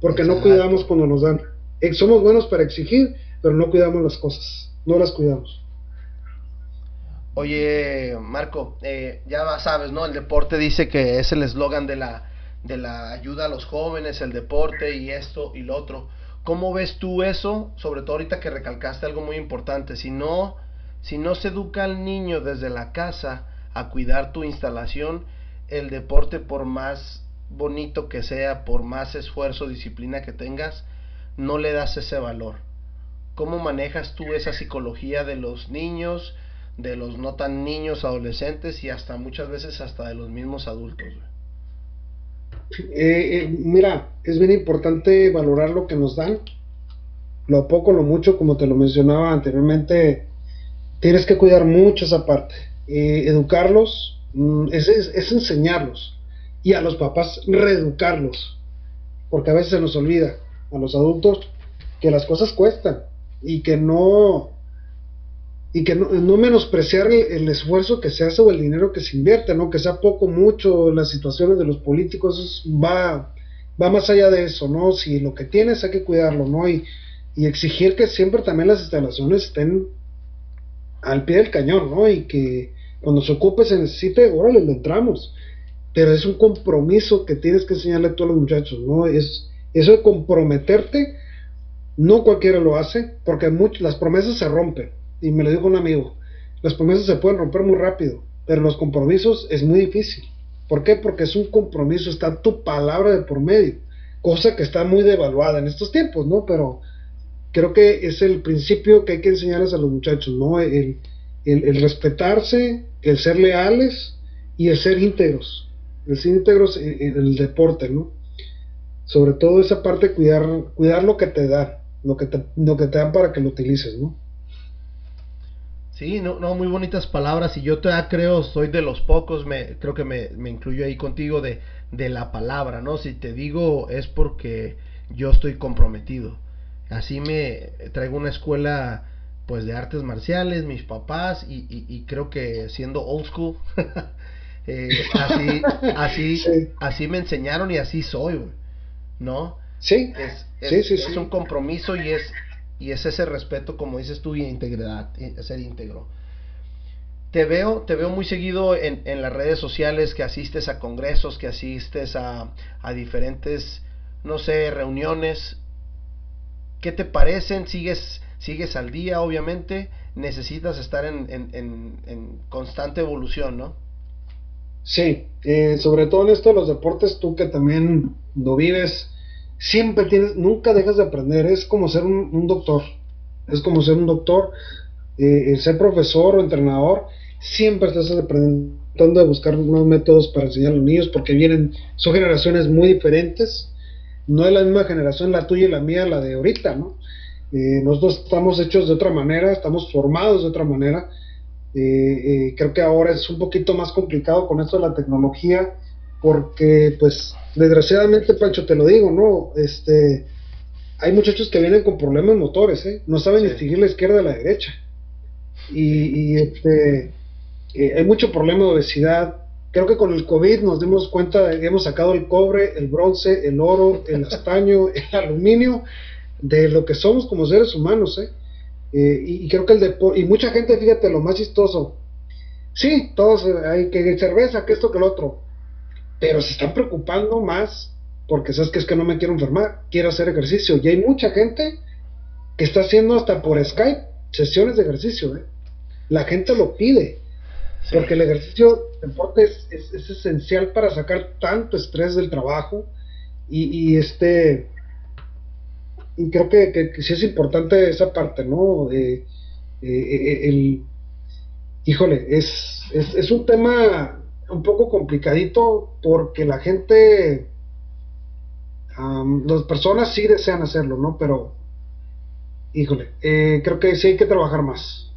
Porque no cuidamos cuando nos dan. Eh, somos buenos para exigir, pero no cuidamos las cosas, no las cuidamos. Oye, Marco, eh, ya sabes, ¿no? El deporte dice que es el eslogan de la, de la ayuda a los jóvenes, el deporte y esto y lo otro. ¿Cómo ves tú eso? Sobre todo ahorita que recalcaste algo muy importante. Si no, si no se educa al niño desde la casa a cuidar tu instalación, el deporte por más bonito que sea, por más esfuerzo, disciplina que tengas, no le das ese valor. ¿Cómo manejas tú esa psicología de los niños? de los no tan niños, adolescentes y hasta muchas veces hasta de los mismos adultos. Eh, eh, mira, es bien importante valorar lo que nos dan, lo poco, lo mucho, como te lo mencionaba anteriormente, tienes que cuidar mucho esa parte. Eh, educarlos mm, es, es, enseñarlos y a los papás reeducarlos, porque a veces se nos olvida a los adultos que las cosas cuestan y que no y que no, menospreciar el, esfuerzo que se hace o el dinero que se invierte, ¿no? Que sea poco, mucho, las situaciones de los políticos va, va más allá de eso, ¿no? Si lo que tienes hay que cuidarlo, ¿no? Y, y exigir que siempre también las instalaciones estén al pie del cañón, ¿no? Y que cuando se ocupe se necesite, órale, le entramos. Pero es un compromiso que tienes que enseñarle a todos los muchachos, ¿no? Es eso de comprometerte, no cualquiera lo hace, porque las promesas se rompen. Y me lo dijo un amigo, las promesas se pueden romper muy rápido, pero los compromisos es muy difícil. ¿Por qué? Porque es un compromiso, está tu palabra de por medio, cosa que está muy devaluada en estos tiempos, ¿no? Pero creo que es el principio que hay que enseñarles a los muchachos, ¿no? El, el, respetarse, el ser leales y el ser íntegros, el ser íntegros en, el deporte, ¿no? Sobre todo esa parte, cuidar, cuidar lo que te da, lo que te, lo que te dan para que lo utilices, ¿no? Sí, no, no, muy bonitas palabras y yo todavía creo, soy de los pocos, me, creo que me, me incluyo ahí contigo de, de la palabra, ¿no? Si te digo es porque yo estoy comprometido. Así me traigo una escuela pues de artes marciales, mis papás y, y, creo que siendo old school, eh, así, así, así me enseñaron y así soy, ¿no? Sí, es, es, sí, es un compromiso y es, y es ese respeto, como dices tú, y integridad, ser íntegro. Te veo, te veo muy seguido en, en, las redes sociales que asistes a congresos, que asistes a, a diferentes, no sé, reuniones. ¿Qué te parecen? ¿Sigues, sigues al día, obviamente? Necesitas estar en, en, en constante evolución, ¿no? Sí, eh, sobre todo en esto de los deportes, tú que también lo vives, siempre tienes, nunca dejas de aprender, es como ser un, doctor, es como ser un doctor, eh, ser profesor o entrenador, siempre estás aprendiendo de buscar nuevos métodos para enseñar a los niños porque vienen, son generaciones muy diferentes, no es la misma generación la tuya y la mía, la de ahorita, ¿no? Eh, nosotros estamos hechos de otra manera, estamos formados de otra manera, eh, creo que ahora es un poquito más complicado con esto de la tecnología, porque pues desgraciadamente Pancho te lo digo, ¿no? Este hay muchachos que vienen con problemas motores, ¿eh? No saben distinguir la izquierda de la derecha. Y, este eh, hay mucho problema de obesidad. Creo que con el COVID nos dimos cuenta de que hemos sacado el cobre, el bronce, el oro, el estaño, el aluminio de lo que somos como seres humanos, ¿eh? eh y, creo que el deporte, y mucha gente, fíjate, lo más chistoso, sí, todos hay que cerveza, que esto, que el otro, pero se están preocupando más porque sabes que es que no me quiero enfermar, quiero hacer ejercicio. Y hay mucha gente que está haciendo hasta por Skype sesiones de ejercicio. ¿eh? La gente lo pide, porque el ejercicio, el deporte es, esencial para sacar tanto estrés del trabajo y, este y creo que, sí es importante esa parte, ¿no? Eh, eh, el, híjole, es, es, es un tema un poco complicadito porque la gente, las personas sí desean hacerlo, ¿no? Pero, híjole, eh, creo que sí hay que trabajar más.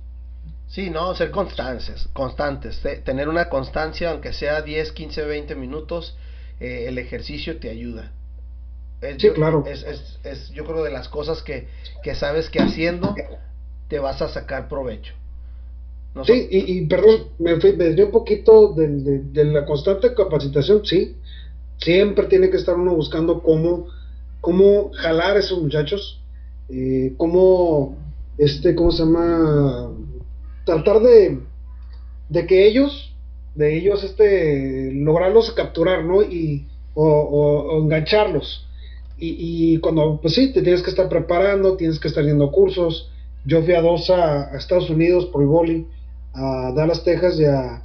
Sí, no, ser constantes, constantes, tener una constancia, aunque sea 10, 15, 20 minutos, eh, el ejercicio te ayuda. sí, claro. Es, es, es, yo creo de las cosas que, que sabes que haciendo te vas a sacar provecho sí, y, perdón, me, me dio un poquito de, la constante capacitación, sí. Siempre tiene que estar uno buscando cómo, cómo jalar a esos muchachos, eh, cómo, este, ¿cómo se llama? Tratar de, de que ellos, de ellos, este, lograrlos capturar, ¿no? Y, o, engancharlos. Y, y, cuando, pues sí, te tienes que estar preparando, tienes que estar yendo cursos. Yo fui a dos a, Estados Unidos por el boli a Dallas, Texas y a,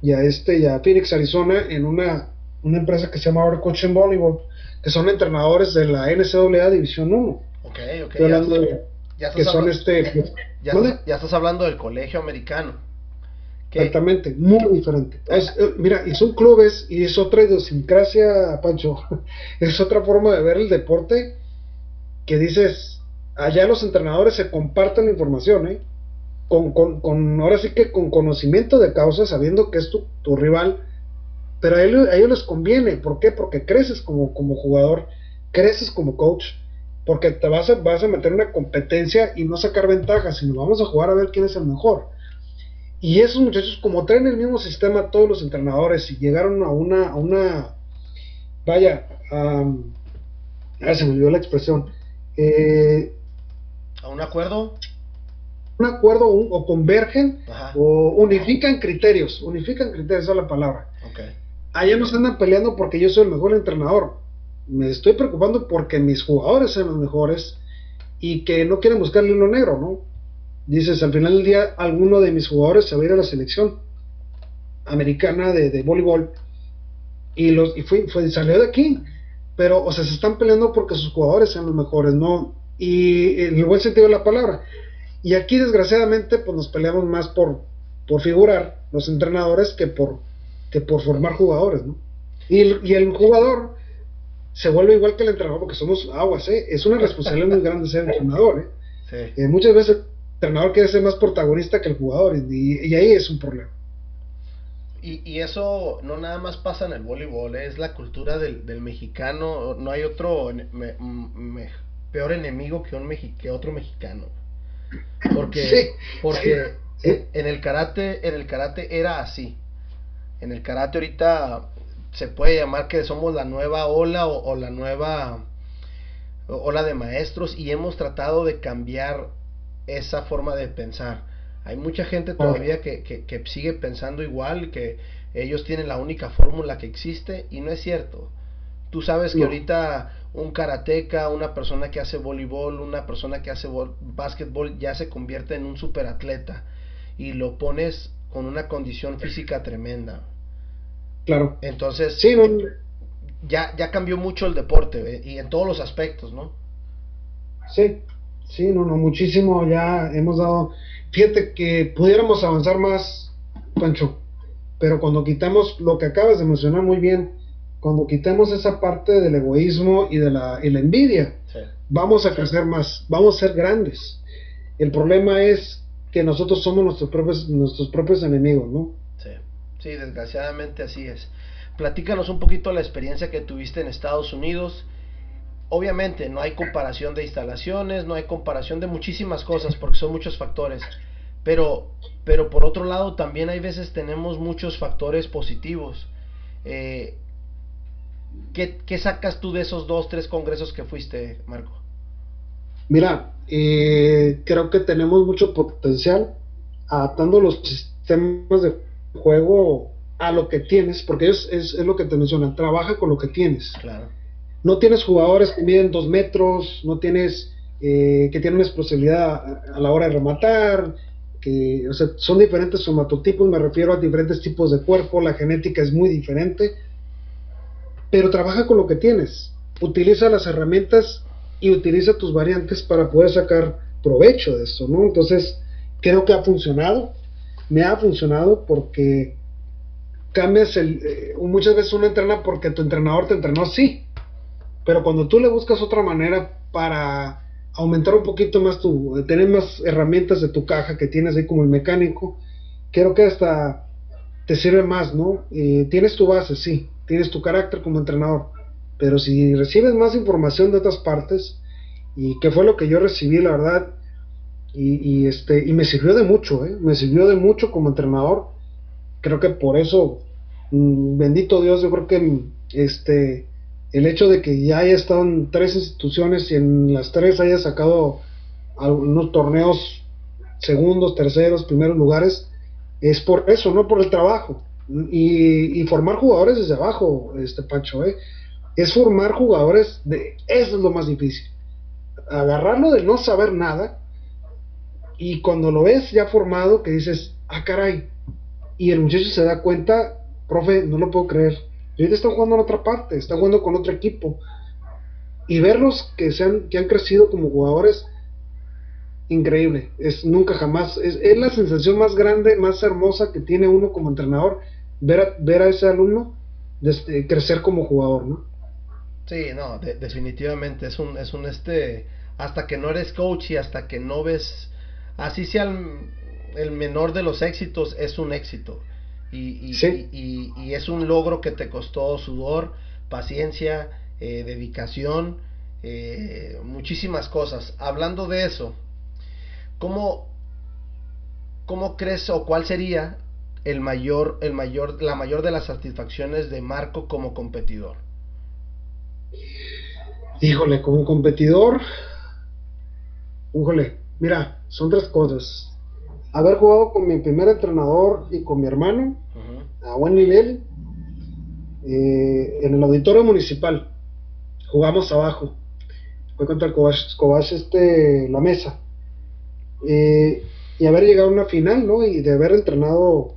y a este y a Phoenix, Arizona, en una, una empresa que se llama Our Coaching Volleyball, que son entrenadores de la NCAA División 1. Ok, ok. Ya, estás que son este. Ya, ya, estás hablando del colegio americano. Exactamente, muy diferente. Es, eh, mira, y son clubes y es otra idiosincrasia, Pancho. es otra forma de ver el deporte que dices, allá los entrenadores se comparten la información, ¿eh? con, con, ahora sí que con conocimiento de causa, sabiendo que es tu, tu rival, pero a ellos, les conviene, ¿por qué? Porque creces como, como jugador, creces como coach porque te vas a, vas a meter una competencia y no sacar ventaja, sino vamos a jugar a ver quién es el mejor. Y esos muchachos, como traen el mismo sistema todos los entrenadores y llegaron a una, a una vaya, a, se me olvidó la expresión, eh, ¿a un acuerdo? Un acuerdo o, convergen o unifican criterios, unifican criterios, esa es la palabra. Okay. Allá nos andan peleando porque yo soy el mejor entrenador. Me estoy preocupando porque mis jugadores sean los mejores y que no quieren buscar el hilo negro, ¿no? dices, al final del día, alguno de mis jugadores se va a ir a la selección americana de, voleibol y, los, y fue, fue, salió de aquí. Pero, o sea, se están peleando porque sus jugadores sean los mejores, ¿no? Y en el buen sentido de la palabra. Y aquí, desgraciadamente, pues nos peleamos más por, por figurar los entrenadores que por, que por formar jugadores, ¿no? Y y el jugador se vuelve igual que el entrenador porque somos aguas, ¿eh? Es una responsabilidad muy grande ser entrenador, ¿eh? Sí. Eh, muchas veces entrenador quiere ser más protagonista que el jugador y, ahí es un problema. Y, eso no nada más pasa en el voleibol, es la cultura del, mexicano, no hay otro peor enemigo que, un que otro mexicano. Porque, porque En, el karate, en el karate era así. En el karate ahorita se puede llamar que somos la nueva ola o, o la nueva ola de maestros y hemos tratado de cambiar esa forma de pensar. Hay mucha gente todavía que, que, sigue pensando igual, que ellos tienen la única fórmula que existe y no es cierto. Tú sabes que ahorita un karateca, una persona que hace voleibol, una persona que hace básquetbol ya se convierte en un superatleta y lo pones con una condición física tremenda. Claro. Entonces, ya, ya cambió mucho el deporte eh, y en todos los aspectos, ¿no? Sí, Sí, no, no, muchísimo ya hemos dado. Fíjate que pudiéramos avanzar más, Pancho, pero cuando quitamos lo que acabas de mencionar muy bien, cuando quitamos esa parte del egoísmo y de la, y la envidia, vamos a crecer más, vamos a ser grandes. El problema es que nosotros somos nuestros propios, nuestros propios enemigos, ¿no? Sí, desgraciadamente así es. Platícanos un poquito la experiencia que tuviste en Estados Unidos obviamente no hay comparación de instalaciones, no hay comparación de muchísimas cosas porque son muchos factores. Pero, pero por otro lado también hay veces tenemos muchos factores positivos. Eh, ¿qué, sacas tú de esos dos, tres congresos que fuiste, Marco? Mira, eh, creo que tenemos mucho potencial adaptando los sistemas de juego a lo que tienes, porque es, es, es lo que te mencionan, trabaja con lo que tienes. Claro no tienes jugadores que miden dos metros, no tienes eh, que tienen una explosividad a, la hora de rematar, que o sea, son diferentes somatotipos, me refiero a diferentes tipos de cuerpo, la genética es muy diferente, pero trabaja con lo que tienes, utiliza las herramientas y utiliza tus variantes para poder sacar provecho de esto, ¿no? Entonces, creo que ha funcionado, me ha funcionado porque cambias el, eh, muchas veces uno entrena porque tu entrenador te entrenó así, pero cuando tú le buscas otra manera para aumentar un poquito más tu, tener más herramientas de tu caja que tienes ahí como el mecánico, creo que hasta te sirve más, ¿no? tienes tu base, sí, tienes tu carácter como entrenador, pero si recibes más información de otras partes, y que fue lo que yo recibí, la verdad, y, este, y me sirvió de mucho, ¿eh? me sirvió de mucho como entrenador, creo que por eso, mm, bendito Dios, yo creo que este el hecho de que ya haya estado en tres instituciones y en las tres haya sacado algunos torneos segundos, terceros, primeros lugares, es por eso, no por el trabajo. Y, formar jugadores desde abajo, este Pancho, ¿eh? es formar jugadores de eso es lo más difícil. Agarrarlo de no saber nada y cuando lo ves ya formado que dices, ah caray, y el muchacho se da cuenta, profe, no lo puedo creer y ahorita está jugando en otra parte, está jugando con otro equipo. Y verlos que, se han, que han crecido como jugadores, increíble. Es nunca jamás, es, la sensación más grande, más hermosa que tiene uno como entrenador, ver a, ver a ese alumno este, crecer como jugador, ¿no? Sí, no, definitivamente es un, es un este, hasta que no eres coach y hasta que no ves, así sea el menor de los éxitos, es un éxito y, y, es un logro que te costó sudor, paciencia, eh, dedicación, eh, muchísimas cosas. Hablando de eso, ¿cómo, ¿cómo crees o cuál sería el mayor, el mayor, la mayor de las satisfacciones de Marco como competidor? Híjole, como competidor, híjole, mira, son tres cosas. Haber jugado con mi primer entrenador y con mi hermano a buen nivel eh, en el auditorio municipal. Jugamos abajo. Fue contra el Cobach, este, la mesa. Eh, y haber llegado a una final, ¿no? Y de haber entrenado,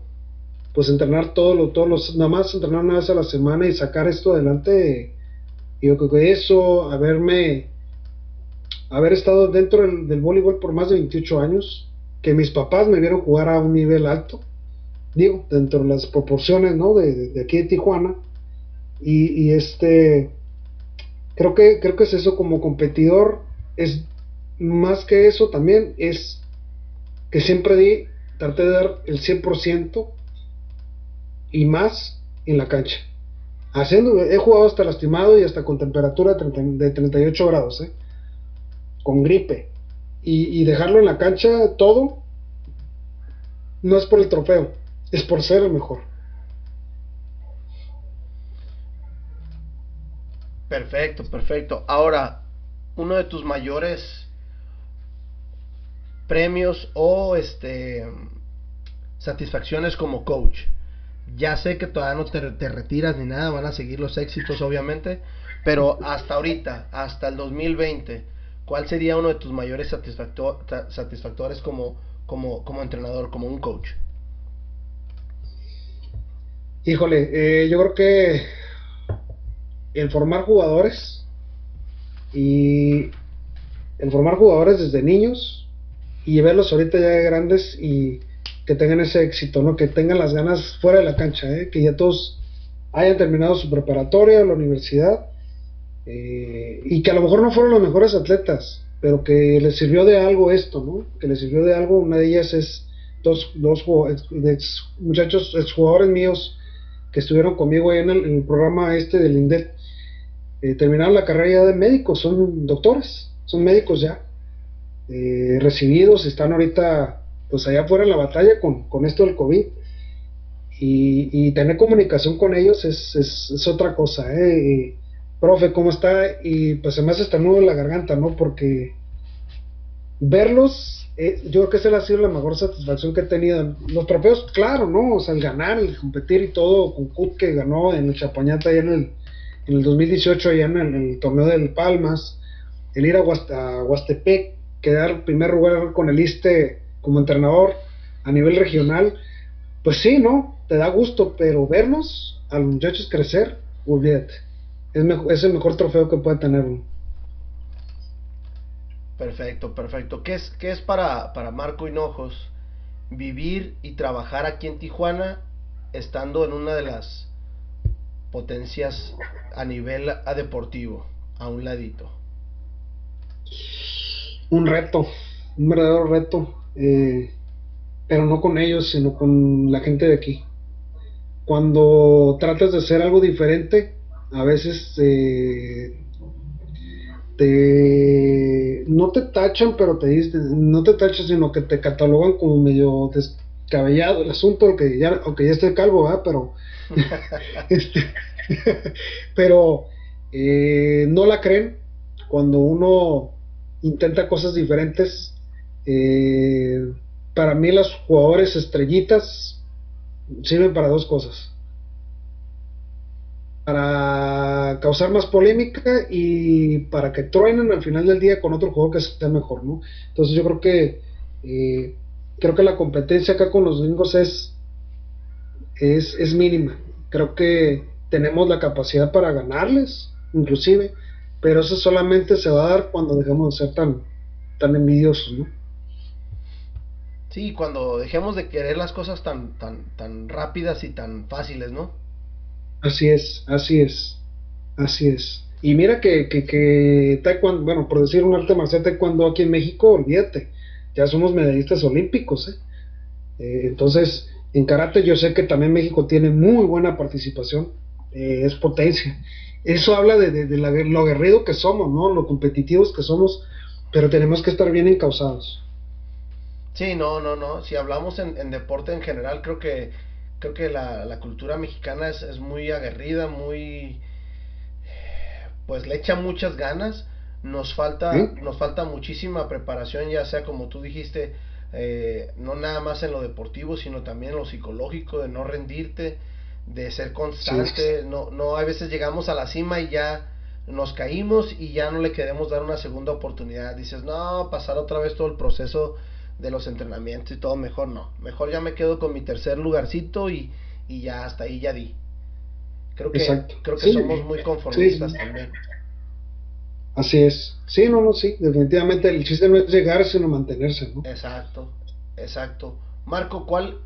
pues entrenar todos los, todos los, nada más entrenar una vez a la semana y sacar esto adelante. Y yo creo que eso, haberme, haber estado dentro del, voleibol por más de 28 años, que mis papás me vieron jugar a un nivel alto, digo, dentro de las proporciones, ¿no? De, aquí de Tijuana. Y, y, este, creo que, creo que es eso como competidor, es más que eso también, es que siempre di, traté de dar el 100% y más en la cancha. Haciendo, he jugado hasta lastimado y hasta con temperatura de, 38 grados, ¿eh? Con gripe. Y, dejarlo en la cancha todo, no es por el trofeo, es por ser el mejor. Perfecto, perfecto. Ahora, uno de tus mayores premios o este satisfacciones como coach. Ya sé que todavía no te, retiras ni nada, van a seguir los éxitos obviamente, pero hasta ahorita, hasta el 2020, ¿cuál sería uno de tus mayores satisfactores como, como, como entrenador, como un coach? Híjole, eh, yo creo que el formar jugadores y el formar jugadores desde niños y verlos ahorita ya grandes y que tengan ese éxito, ¿no? Que tengan las ganas fuera de la cancha, ¿eh? que ya todos hayan terminado su preparatoria, la universidad, eh, y que a lo mejor no fueron los mejores atletas, pero que les sirvió de algo esto, ¿no? Que les sirvió de algo, una de ellas es dos, dos ex, muchachos, exjugadores míos que estuvieron conmigo ahí en el, programa este del INDET, eh, terminaron la carrera ya de médicos, son doctores, son médicos ya, eh, recibidos, están ahorita pues allá fuera en la batalla con, con esto del COVID. Y, y, tener comunicación con ellos es, es, otra cosa, ¿eh? Profe, ¿cómo está? Y pues se me hace hasta en la garganta, ¿no? Porque verlos, eh, yo creo que esa ha sido la mejor satisfacción que he tenido. Los trofeos, claro, ¿no? O sea, el ganar, el competir y todo, con Kut que ganó en el Chapañata allá en el, en el 2018, allá en el, torneo del Palmas, el ir a, a Huastepec, quedar primer lugar con el ISTE como entrenador a nivel regional, pues sí, ¿no? Te da gusto, pero vernos a los muchachos crecer, olvídate. Es, es el mejor trofeo que puede tener uno. Perfecto, perfecto. ¿Qué es, qué es para, para Marco Hinojos vivir y trabajar aquí en Tijuana estando en una de las potencias a nivel a deportivo, a un ladito? Un reto, un verdadero reto. Eh, pero no con ellos, sino con la gente de aquí. Cuando tratas de hacer algo diferente, a veces eh, te, no te tachan, pero te dicen, no te tachan, sino que te catalogan como medio descabellado el asunto, aunque ya, aunque ya esté calvo, pero, este, pero eh, no la creen cuando uno intenta cosas diferentes eh, para mí los jugadores estrellitas sirven para dos cosas. Para causar más polémica y para que truenen al final del día con otro juego que sea mejor, ¿no? Entonces yo creo que eh, creo que la competencia acá con los gringos es, es, es mínima. Creo que tenemos la capacidad para ganarles, inclusive, pero eso solamente se va a dar cuando dejemos de ser tan, tan envidiosos, ¿no? Sí, cuando dejemos de querer las cosas tan, tan, tan rápidas y tan fáciles, ¿no? Así es, así es, así es. Y mira que, que, que taekwondo, bueno, por decir un arte marcial taekwondo aquí en México, olvídate, ya somos medallistas olímpicos, ¿eh? ¿eh? entonces, en karate yo sé que también México tiene muy buena participación, eh, es potencia. Eso habla de, lo aguerrido que somos, ¿no? Lo competitivos que somos, pero tenemos que estar bien encausados. Sí, no, no, no. Si hablamos en, deporte en general, creo que creo que la, cultura mexicana es, es, muy aguerrida, muy pues le echa muchas ganas. Nos falta, nos falta muchísima preparación, ya sea como tú dijiste, eh, no nada más en lo deportivo, sino también en lo psicológico, de no rendirte, de ser constante. No, no, a veces llegamos a la cima y ya nos caímos y ya no le queremos dar una segunda oportunidad. Dices, no, pasar otra vez todo el proceso de los entrenamientos y todo, mejor no. Mejor ya me quedo con mi tercer lugarcito y, y ya hasta ahí ya di. Creo que, creo que somos muy conformistas también. Así es. Sí, no, no, sí. Definitivamente el chiste no es llegar, sino mantenerse, ¿no? Exacto, exacto. Marco, ¿cuál,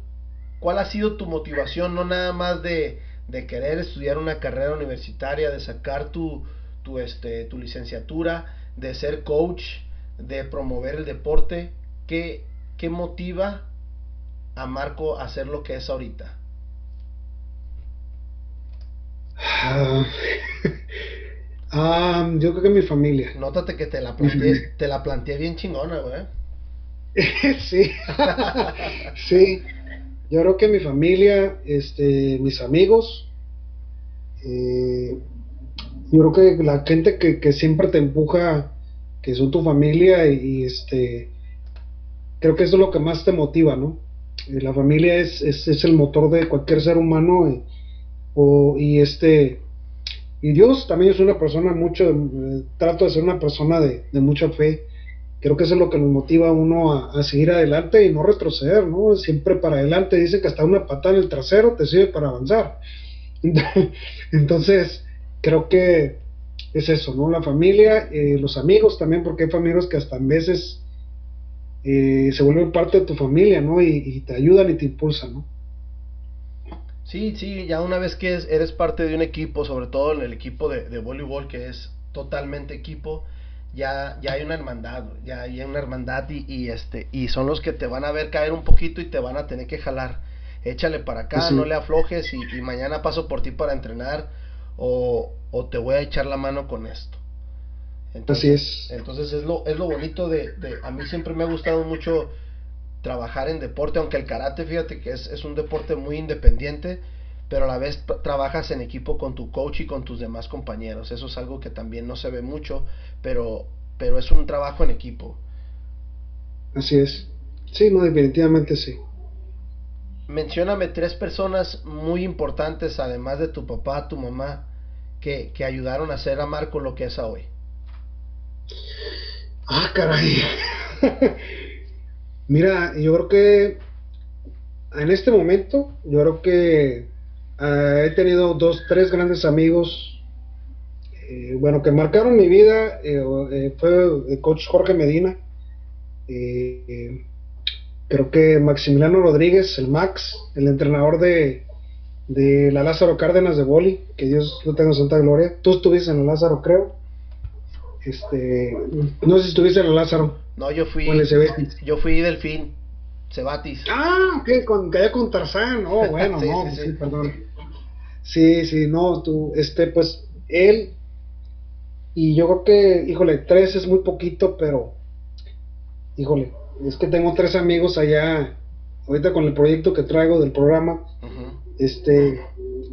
cuál ha sido tu motivación? No nada más de, de querer estudiar una carrera universitaria, de sacar tu, tu, este, tu licenciatura, de ser coach, de promover el deporte. ¿Qué, qué motiva a Marco a hacer lo que es ahorita? Ah, ah, yo creo que mi familia. Nótate que te la planteé, te la planteé bien chingona, güey. sí, sí. Yo creo que mi familia, este, mis amigos, eh, yo creo que la gente que, siempre te empuja, que son tu familia y, este, creo que eso es lo que más te motiva, ¿no? Eh, la familia es, es, es el motor de cualquier ser humano. Y, y este y Dios también es una persona mucho eh, trato de ser una persona de, mucha fe creo que eso es lo que nos motiva a uno a, seguir adelante y no retroceder no siempre para adelante dice que hasta una patada en el trasero te sirve para avanzar entonces creo que es eso no la familia eh, los amigos también porque hay familias que hasta en veces eh, se vuelven parte de tu familia no y, y te ayudan y te impulsan no Sí, sí, ya una vez que eres parte de un equipo, sobre todo en el equipo de, de voleibol, que es totalmente equipo, ya, ya hay una hermandad, ya hay una hermandad y, y, este, y son los que te van a ver caer un poquito y te van a tener que jalar. Échale para acá, no le aflojes y, y, mañana paso por ti para entrenar o, o, te voy a echar la mano con esto. Entonces, Así es. Entonces es lo, es lo bonito de, de, a mí siempre me ha gustado mucho trabajar en deporte, aunque el karate, fíjate que es, es un deporte muy independiente, pero a la vez trabajas en equipo con tu coach y con tus demás compañeros. Eso es algo que también no se ve mucho, pero, pero es un trabajo en equipo. Así es. Sí, no, definitivamente sí. Mencióname tres personas muy importantes, además de tu papá, tu mamá, que, que ayudaron a hacer a Marco lo que es hoy. Ah, caray. Mira, yo creo que en este momento, yo creo que ah, he tenido dos, tres grandes amigos, eh, bueno, que marcaron mi vida. Eh, eh, fue el coach Jorge Medina, creo que Maximiliano Rodríguez, el Max, el entrenador de, de la Lázaro Cárdenas de Boli, que Dios lo tenga en santa gloria. Tú estuviste en la Lázaro, creo. Este, no sé si estuviste en la Lázaro. No, yo fui. Yo fui Delfín. Cebatis. Ah, ok, con, allá con Tarzán. Oh, bueno, no, sí, perdón. Sí, sí, no, tú, este, pues, él. Y yo creo que, híjole, tres es muy poquito, pero. Híjole, es que tengo tres amigos allá. Ahorita con el proyecto que traigo del programa. Este.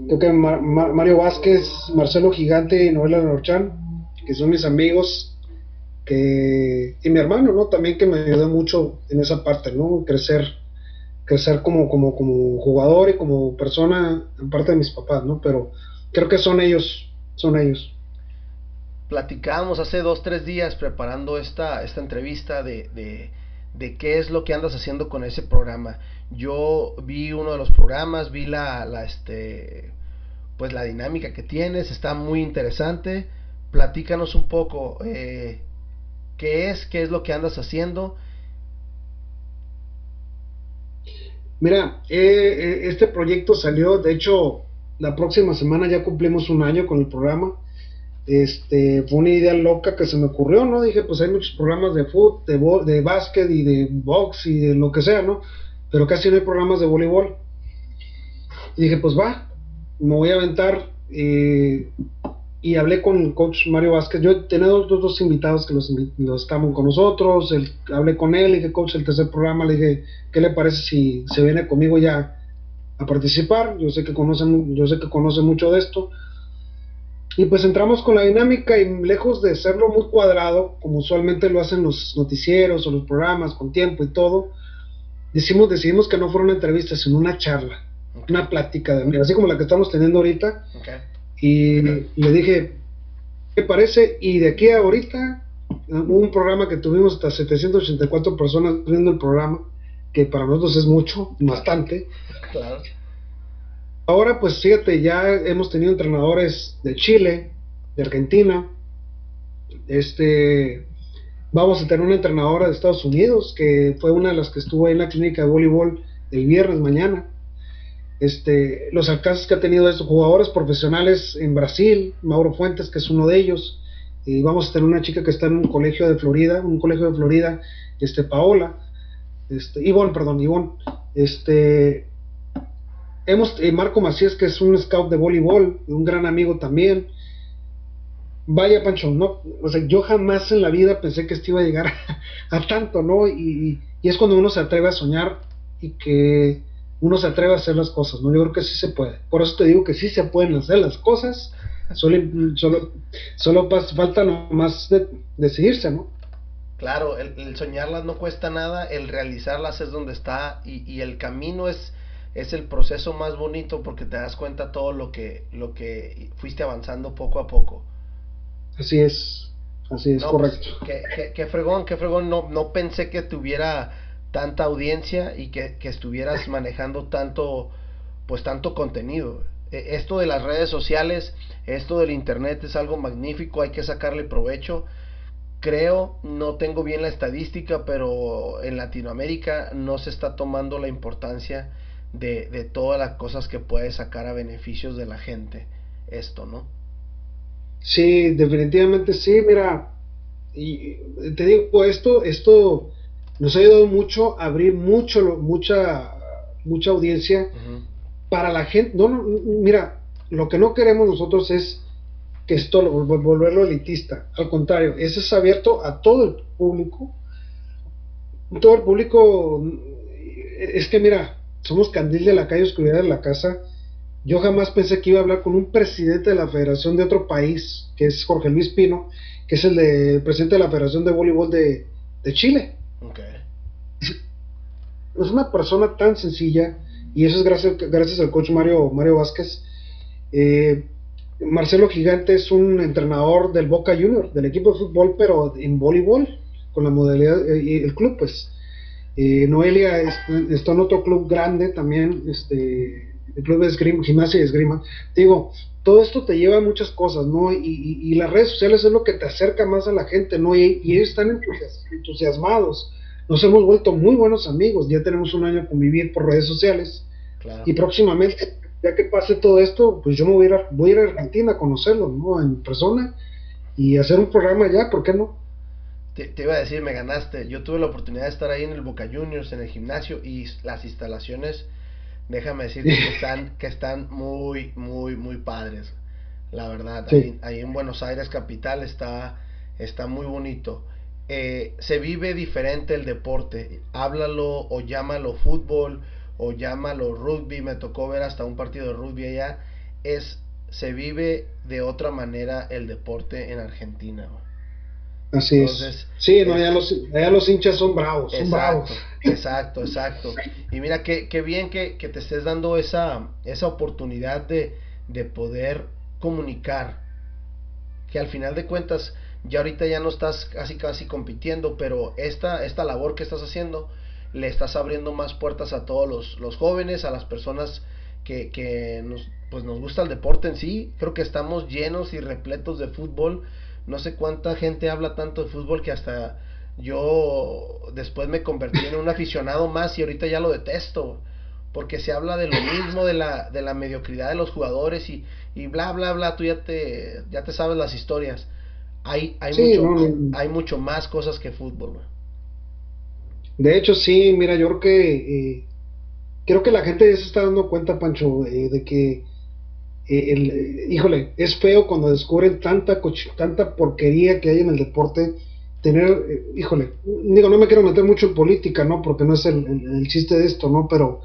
Creo que Mario Vázquez, Marcelo Gigante y Noela Norchan, que son mis amigos que, y mi hermano, ¿no? También que me ayudó mucho en esa parte, ¿no? Crecer, crecer como, como, como jugador y como persona, en parte de mis papás, ¿no? Pero creo que son ellos, son ellos. Platicábamos hace dos, tres días preparando esta, esta entrevista de, de, qué es lo que andas haciendo con ese programa. Yo vi uno de los programas, vi la este, pues la dinámica que tienes, está muy interesante. Platícanos un poco, eh, qué es, qué es lo que andas haciendo. Mira, eh, eh, este proyecto salió, de hecho, la próxima semana ya cumplimos un año con el programa. Este, fue una idea loca que se me ocurrió, ¿no? Dije, pues hay muchos programas de fútbol, de, de básquet y de box y de lo que sea, ¿no? Pero casi no hay programas de voleibol. Y dije, pues va, me voy a aventar y hablé con el coach Mario Vázquez. Yo tenía dos, dos, invitados que los, los estaban con nosotros. El, hablé con él, le dije, coach, el tercer programa, le dije, ¿qué le parece si se viene conmigo ya a participar? Yo sé que conocen, yo sé que conoce mucho de esto. Y pues entramos con la dinámica y lejos de serlo muy cuadrado, como usualmente lo hacen los noticieros o los programas con tiempo y todo, decimos, decidimos que no fuera una entrevista, sino una charla, una plática, de, así como la que estamos teniendo ahorita. Y le dije, ¿qué parece? Y de aquí a ahorita, hubo un programa que tuvimos hasta 784 personas viendo el programa, que para nosotros es mucho, bastante. Claro. Ahora, pues fíjate, ya hemos tenido entrenadores de Chile, de Argentina. Este, vamos a tener una entrenadora de Estados Unidos, que fue una de las que estuvo ahí en la clínica de voleibol el viernes mañana. Este, los alcances que ha tenido estos jugadores profesionales en Brasil, Mauro Fuentes, que es uno de ellos. Y vamos a tener una chica que está en un colegio de Florida, un colegio de Florida, este, Paola, este, Ivonne, perdón, Ivonne, este, Hemos, eh, Marco Macías, que es un scout de voleibol, un gran amigo también. Vaya, Pancho, no, o sea, yo jamás en la vida pensé que esto iba a llegar a, tanto, ¿no? Y, es cuando uno se atreve a soñar y que uno se atreve a hacer las cosas, ¿no? Yo creo que sí se puede. Por eso te digo que sí se pueden hacer las cosas, solo, solo, solo falta nomás de, decidirse, ¿no? Claro, el, soñarlas no cuesta nada, el realizarlas es donde está y, y el camino es es el proceso más bonito porque te das cuenta todo lo que, lo que fuiste avanzando poco a poco. Así es, así es, pues, correcto. qué, fregón, qué fregón, no, no pensé que tuviera tanta audiencia y que, estuvieras manejando tanto, pues tanto contenido. E, esto de las redes sociales, esto del internet es algo magnífico, hay que sacarle provecho. Creo, no tengo bien la estadística, pero en Latinoamérica no se está tomando la importancia de, todas las cosas que puede sacar a beneficios de la gente esto, ¿no? Sí, definitivamente sí, mira, y te digo, esto, esto nos ha ayudado mucho a abrir mucho, mucha, mucha audiencia para la gente. No, no, mira, lo que no queremos nosotros es que esto volverlo elitista. Al contrario, eso es abierto a todo el público. Todo el público, es que mira, somos candil de la calle, oscuridad de la casa. Yo jamás pensé que iba a hablar con un presidente de la federación de otro país, que es Jorge Luis Pino, que es el, de, presidente de la Federación de Voleibol de, Chile. Es una persona tan sencilla, y eso es gracias, gracias al coach Mario, Mario Vázquez. Eh, Marcelo Gigante es un entrenador del Boca Junior, del equipo de fútbol, pero en voleibol, con la modalidad, eh, el club, pues. Eh, Noelia está en otro club grande también, este, el club de esgrima, gimnasia y esgrima. digo, todo esto te lleva a muchas cosas, ¿no? Y, las redes sociales es lo que te acerca más a la gente, ¿no? Y, ellos están entusiasmados. Nos hemos vuelto muy buenos amigos, ya tenemos un año convivir por redes sociales. Y próximamente, ya que pase todo esto, pues yo me voy a ir a, voy a, ir a Argentina a conocerlo, ¿no? En persona y hacer un programa allá, ¿por qué no? te, iba a decir, me ganaste. Yo tuve la oportunidad de estar ahí en el Boca Juniors, en el gimnasio, y las instalaciones, déjame decirte que están, que están muy, muy, muy padres. La verdad, ahí, en Buenos Aires capital está, está muy bonito. Eh, se vive diferente el deporte. Háblalo o llámalo fútbol o llámalo rugby. Me tocó ver hasta un partido de rugby allá. Es, se vive de otra manera el deporte en Argentina. Así es. Sí, no, allá, los, los hinchas son bravos, son bravos. Exacto, exacto. Y mira, qué, qué bien que, que, te estés dando esa, esa oportunidad de, de poder comunicar. Que al final de cuentas, ya ahorita ya no estás casi casi compitiendo, pero esta, esta labor que estás haciendo, le estás abriendo más puertas a todos los, los jóvenes, a las personas que, que nos, pues nos gusta el deporte en sí. Creo que estamos llenos y repletos de fútbol no sé cuánta gente habla tanto de fútbol que hasta yo después me convertí en un aficionado más y ahorita ya lo detesto porque se habla de lo mismo de la de la mediocridad de los jugadores y, y bla bla bla tú ya te ya te sabes las historias. Hay hay mucho hay mucho más cosas que fútbol de hecho sí mira yo creo que eh, creo que la gente ya se está dando cuenta Pancho eh, de que el, híjole, es feo cuando descubren tanta, tanta porquería que hay en el deporte. Tener, eh, híjole, digo, no me quiero meter mucho en política, ¿no? Porque no es el, el chiste de esto, ¿no? Pero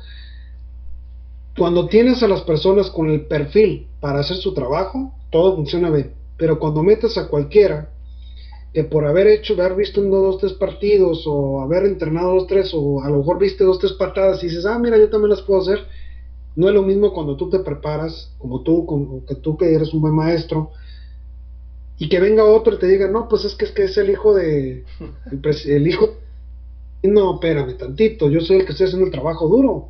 cuando tienes a las personas con el perfil para hacer su trabajo, todo funciona bien. Pero cuando metes a cualquiera que por haber hecho, haber visto uno, dos, tres partidos, o haber entrenado dos, tres, o a lo mejor viste dos, tres patadas y dices, ah, mira, yo también las puedo hacer. No es lo mismo cuando tú te preparas, como tú, como que tú que eres un buen maestro, y que venga otro y te diga, no, pues es que es, que es el hijo de. El, hijo. No, espérame tantito, yo soy el que estoy haciendo el trabajo duro.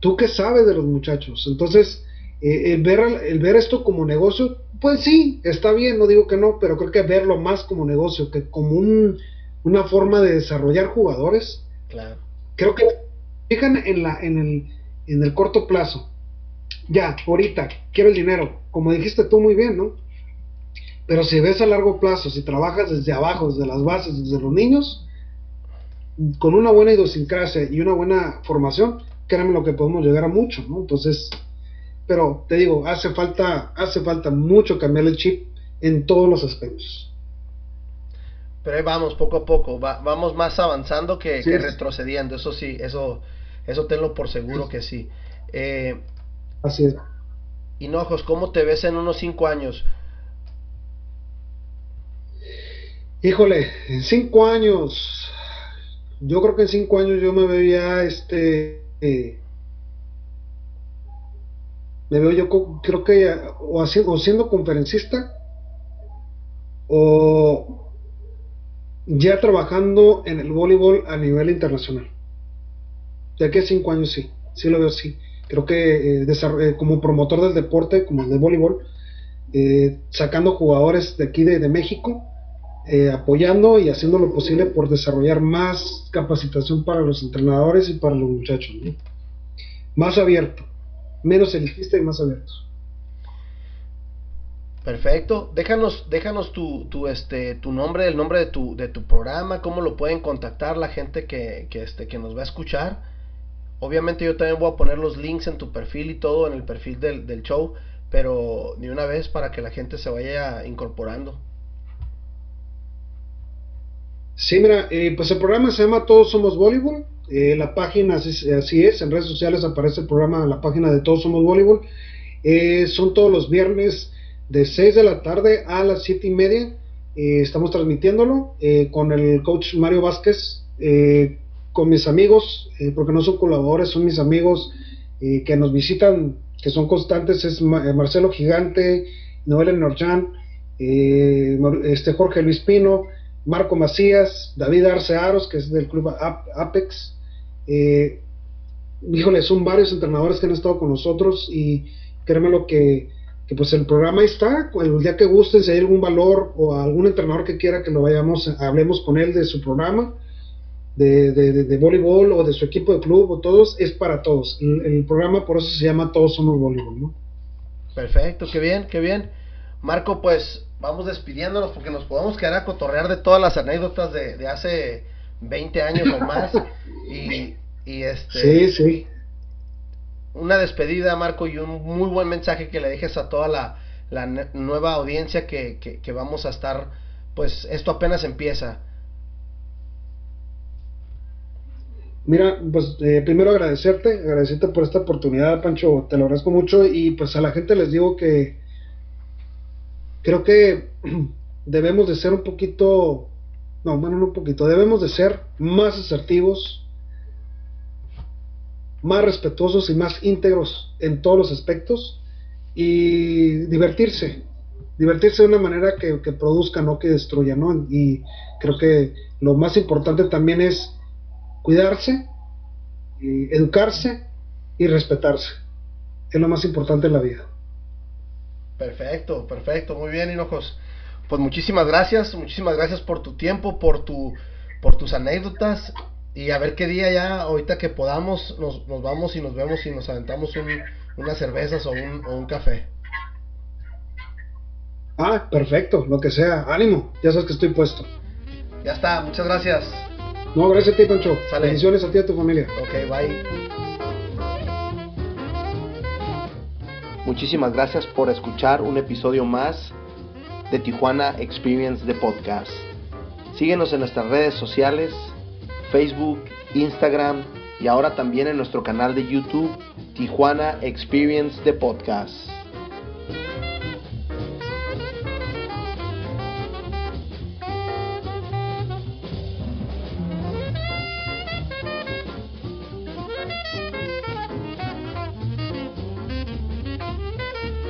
¿Tú qué sabes de los muchachos? Entonces, eh, el, ver, el ver esto como negocio, pues sí, está bien, no digo que no, pero creo que verlo más como negocio que como un, una forma de desarrollar jugadores. Claro. Creo que fijan en, la, en, el, en el corto plazo. Ya, ahorita, quiero el dinero, como dijiste tú muy bien, ¿no? Pero si ves a largo plazo, si trabajas desde abajo, desde las bases, desde los niños, con una buena idiosincrasia y una buena formación, créanme lo que podemos llegar a mucho, ¿no? Entonces, pero te digo, hace falta, hace falta mucho cambiar el chip en todos los aspectos. Pero ahí vamos, poco a poco, vamos más avanzando que, retrocediendo, eso sí, eso, eso tenlo por seguro que sí. Eh, Así es. Hinojos, ¿cómo te ves en unos cinco años? Híjole, en cinco años, yo creo que en cinco años yo me veía este eh, me veo yo creo que o, haciendo, siendo conferencista o ya trabajando en el voleibol a nivel internacional. De que cinco años sí, sí lo veo así. Creo que eh, eh, como promotor del deporte, como el de voleibol, eh, sacando jugadores de aquí de, México, apoyando y haciendo lo posible por desarrollar más capacitación para los entrenadores y para los muchachos. Más abierto menos elitista y más abierto Perfecto. Déjanos, déjanos tu, tu, este, tu nombre, el nombre de tu, de tu programa, cómo lo pueden contactar la gente que, que, este, que nos va a escuchar. Obviamente yo también voy a poner los links en tu perfil y todo en el perfil del, show, pero de una vez para que la gente se vaya incorporando. Sí, mira, eh, pues el programa se llama Todos Somos Voleibol. Eh, la página así, es, en redes sociales aparece el programa, la página de Todos Somos Voleibol. Eh, son todos los viernes de 6 de la tarde a las 7 y media. Estamos transmitiéndolo con el coach Mario Vázquez, con mis amigos, porque no son colaboradores, son mis amigos que nos visitan, que son constantes, es Marcelo Gigante, Noel Norjan, este Jorge Luis Pino, Marco Macías, David Arce Aros, que es del club Apex, eh, híjole, son varios entrenadores que han estado con nosotros y créeme lo que, que pues el programa está, el día que gusten, si hay algún valor o algún entrenador que quiera que lo vayamos, hablemos con él de su programa, de, de, voleibol o de su equipo de club o todos, es para todos. El, programa por eso se llama Todos Somos Voleibol, ¿no? Perfecto, qué bien, qué bien. Marco, pues vamos despidiéndonos porque nos podemos quedar a cotorrear de todas las anécdotas de, de hace 20 años o más. y, y este. Sí, sí. Una despedida, Marco, y un muy buen mensaje que le dejes a toda la, la nueva audiencia que, que, vamos a estar. Pues esto apenas empieza. Mira, pues eh, primero agradecerte, agradecerte por esta oportunidad, Pancho, te lo agradezco mucho y pues a la gente les digo que creo que debemos de ser un poquito no, bueno, no un poquito. Debemos de ser más asertivos, más respetuosos y más íntegros en todos los aspectos y divertirse. Divertirse de una manera que, produzca, no que destruya, ¿no? Y creo que lo más importante también es cuidarse, educarse y respetarse. Es lo más importante en la vida. Perfecto, perfecto, muy bien, Hinojos pues muchísimas gracias, muchísimas gracias por tu tiempo, por tu, por tus anécdotas y a ver qué día ya, ahorita que podamos, nos, nos vamos y nos vemos y nos aventamos un, unas cervezas o un, o un café. Ah, perfecto, lo que sea, ánimo, ya sabes que estoy puesto. Ya está, muchas gracias. No, gracias a ti, Pancho. Bendiciones a ti y a tu familia. Ok, bye. Muchísimas gracias por escuchar un episodio más de Tijuana Experience de Podcast. Síguenos en nuestras redes sociales, Facebook, Instagram y ahora también en nuestro canal de YouTube Tijuana Experience de Podcast.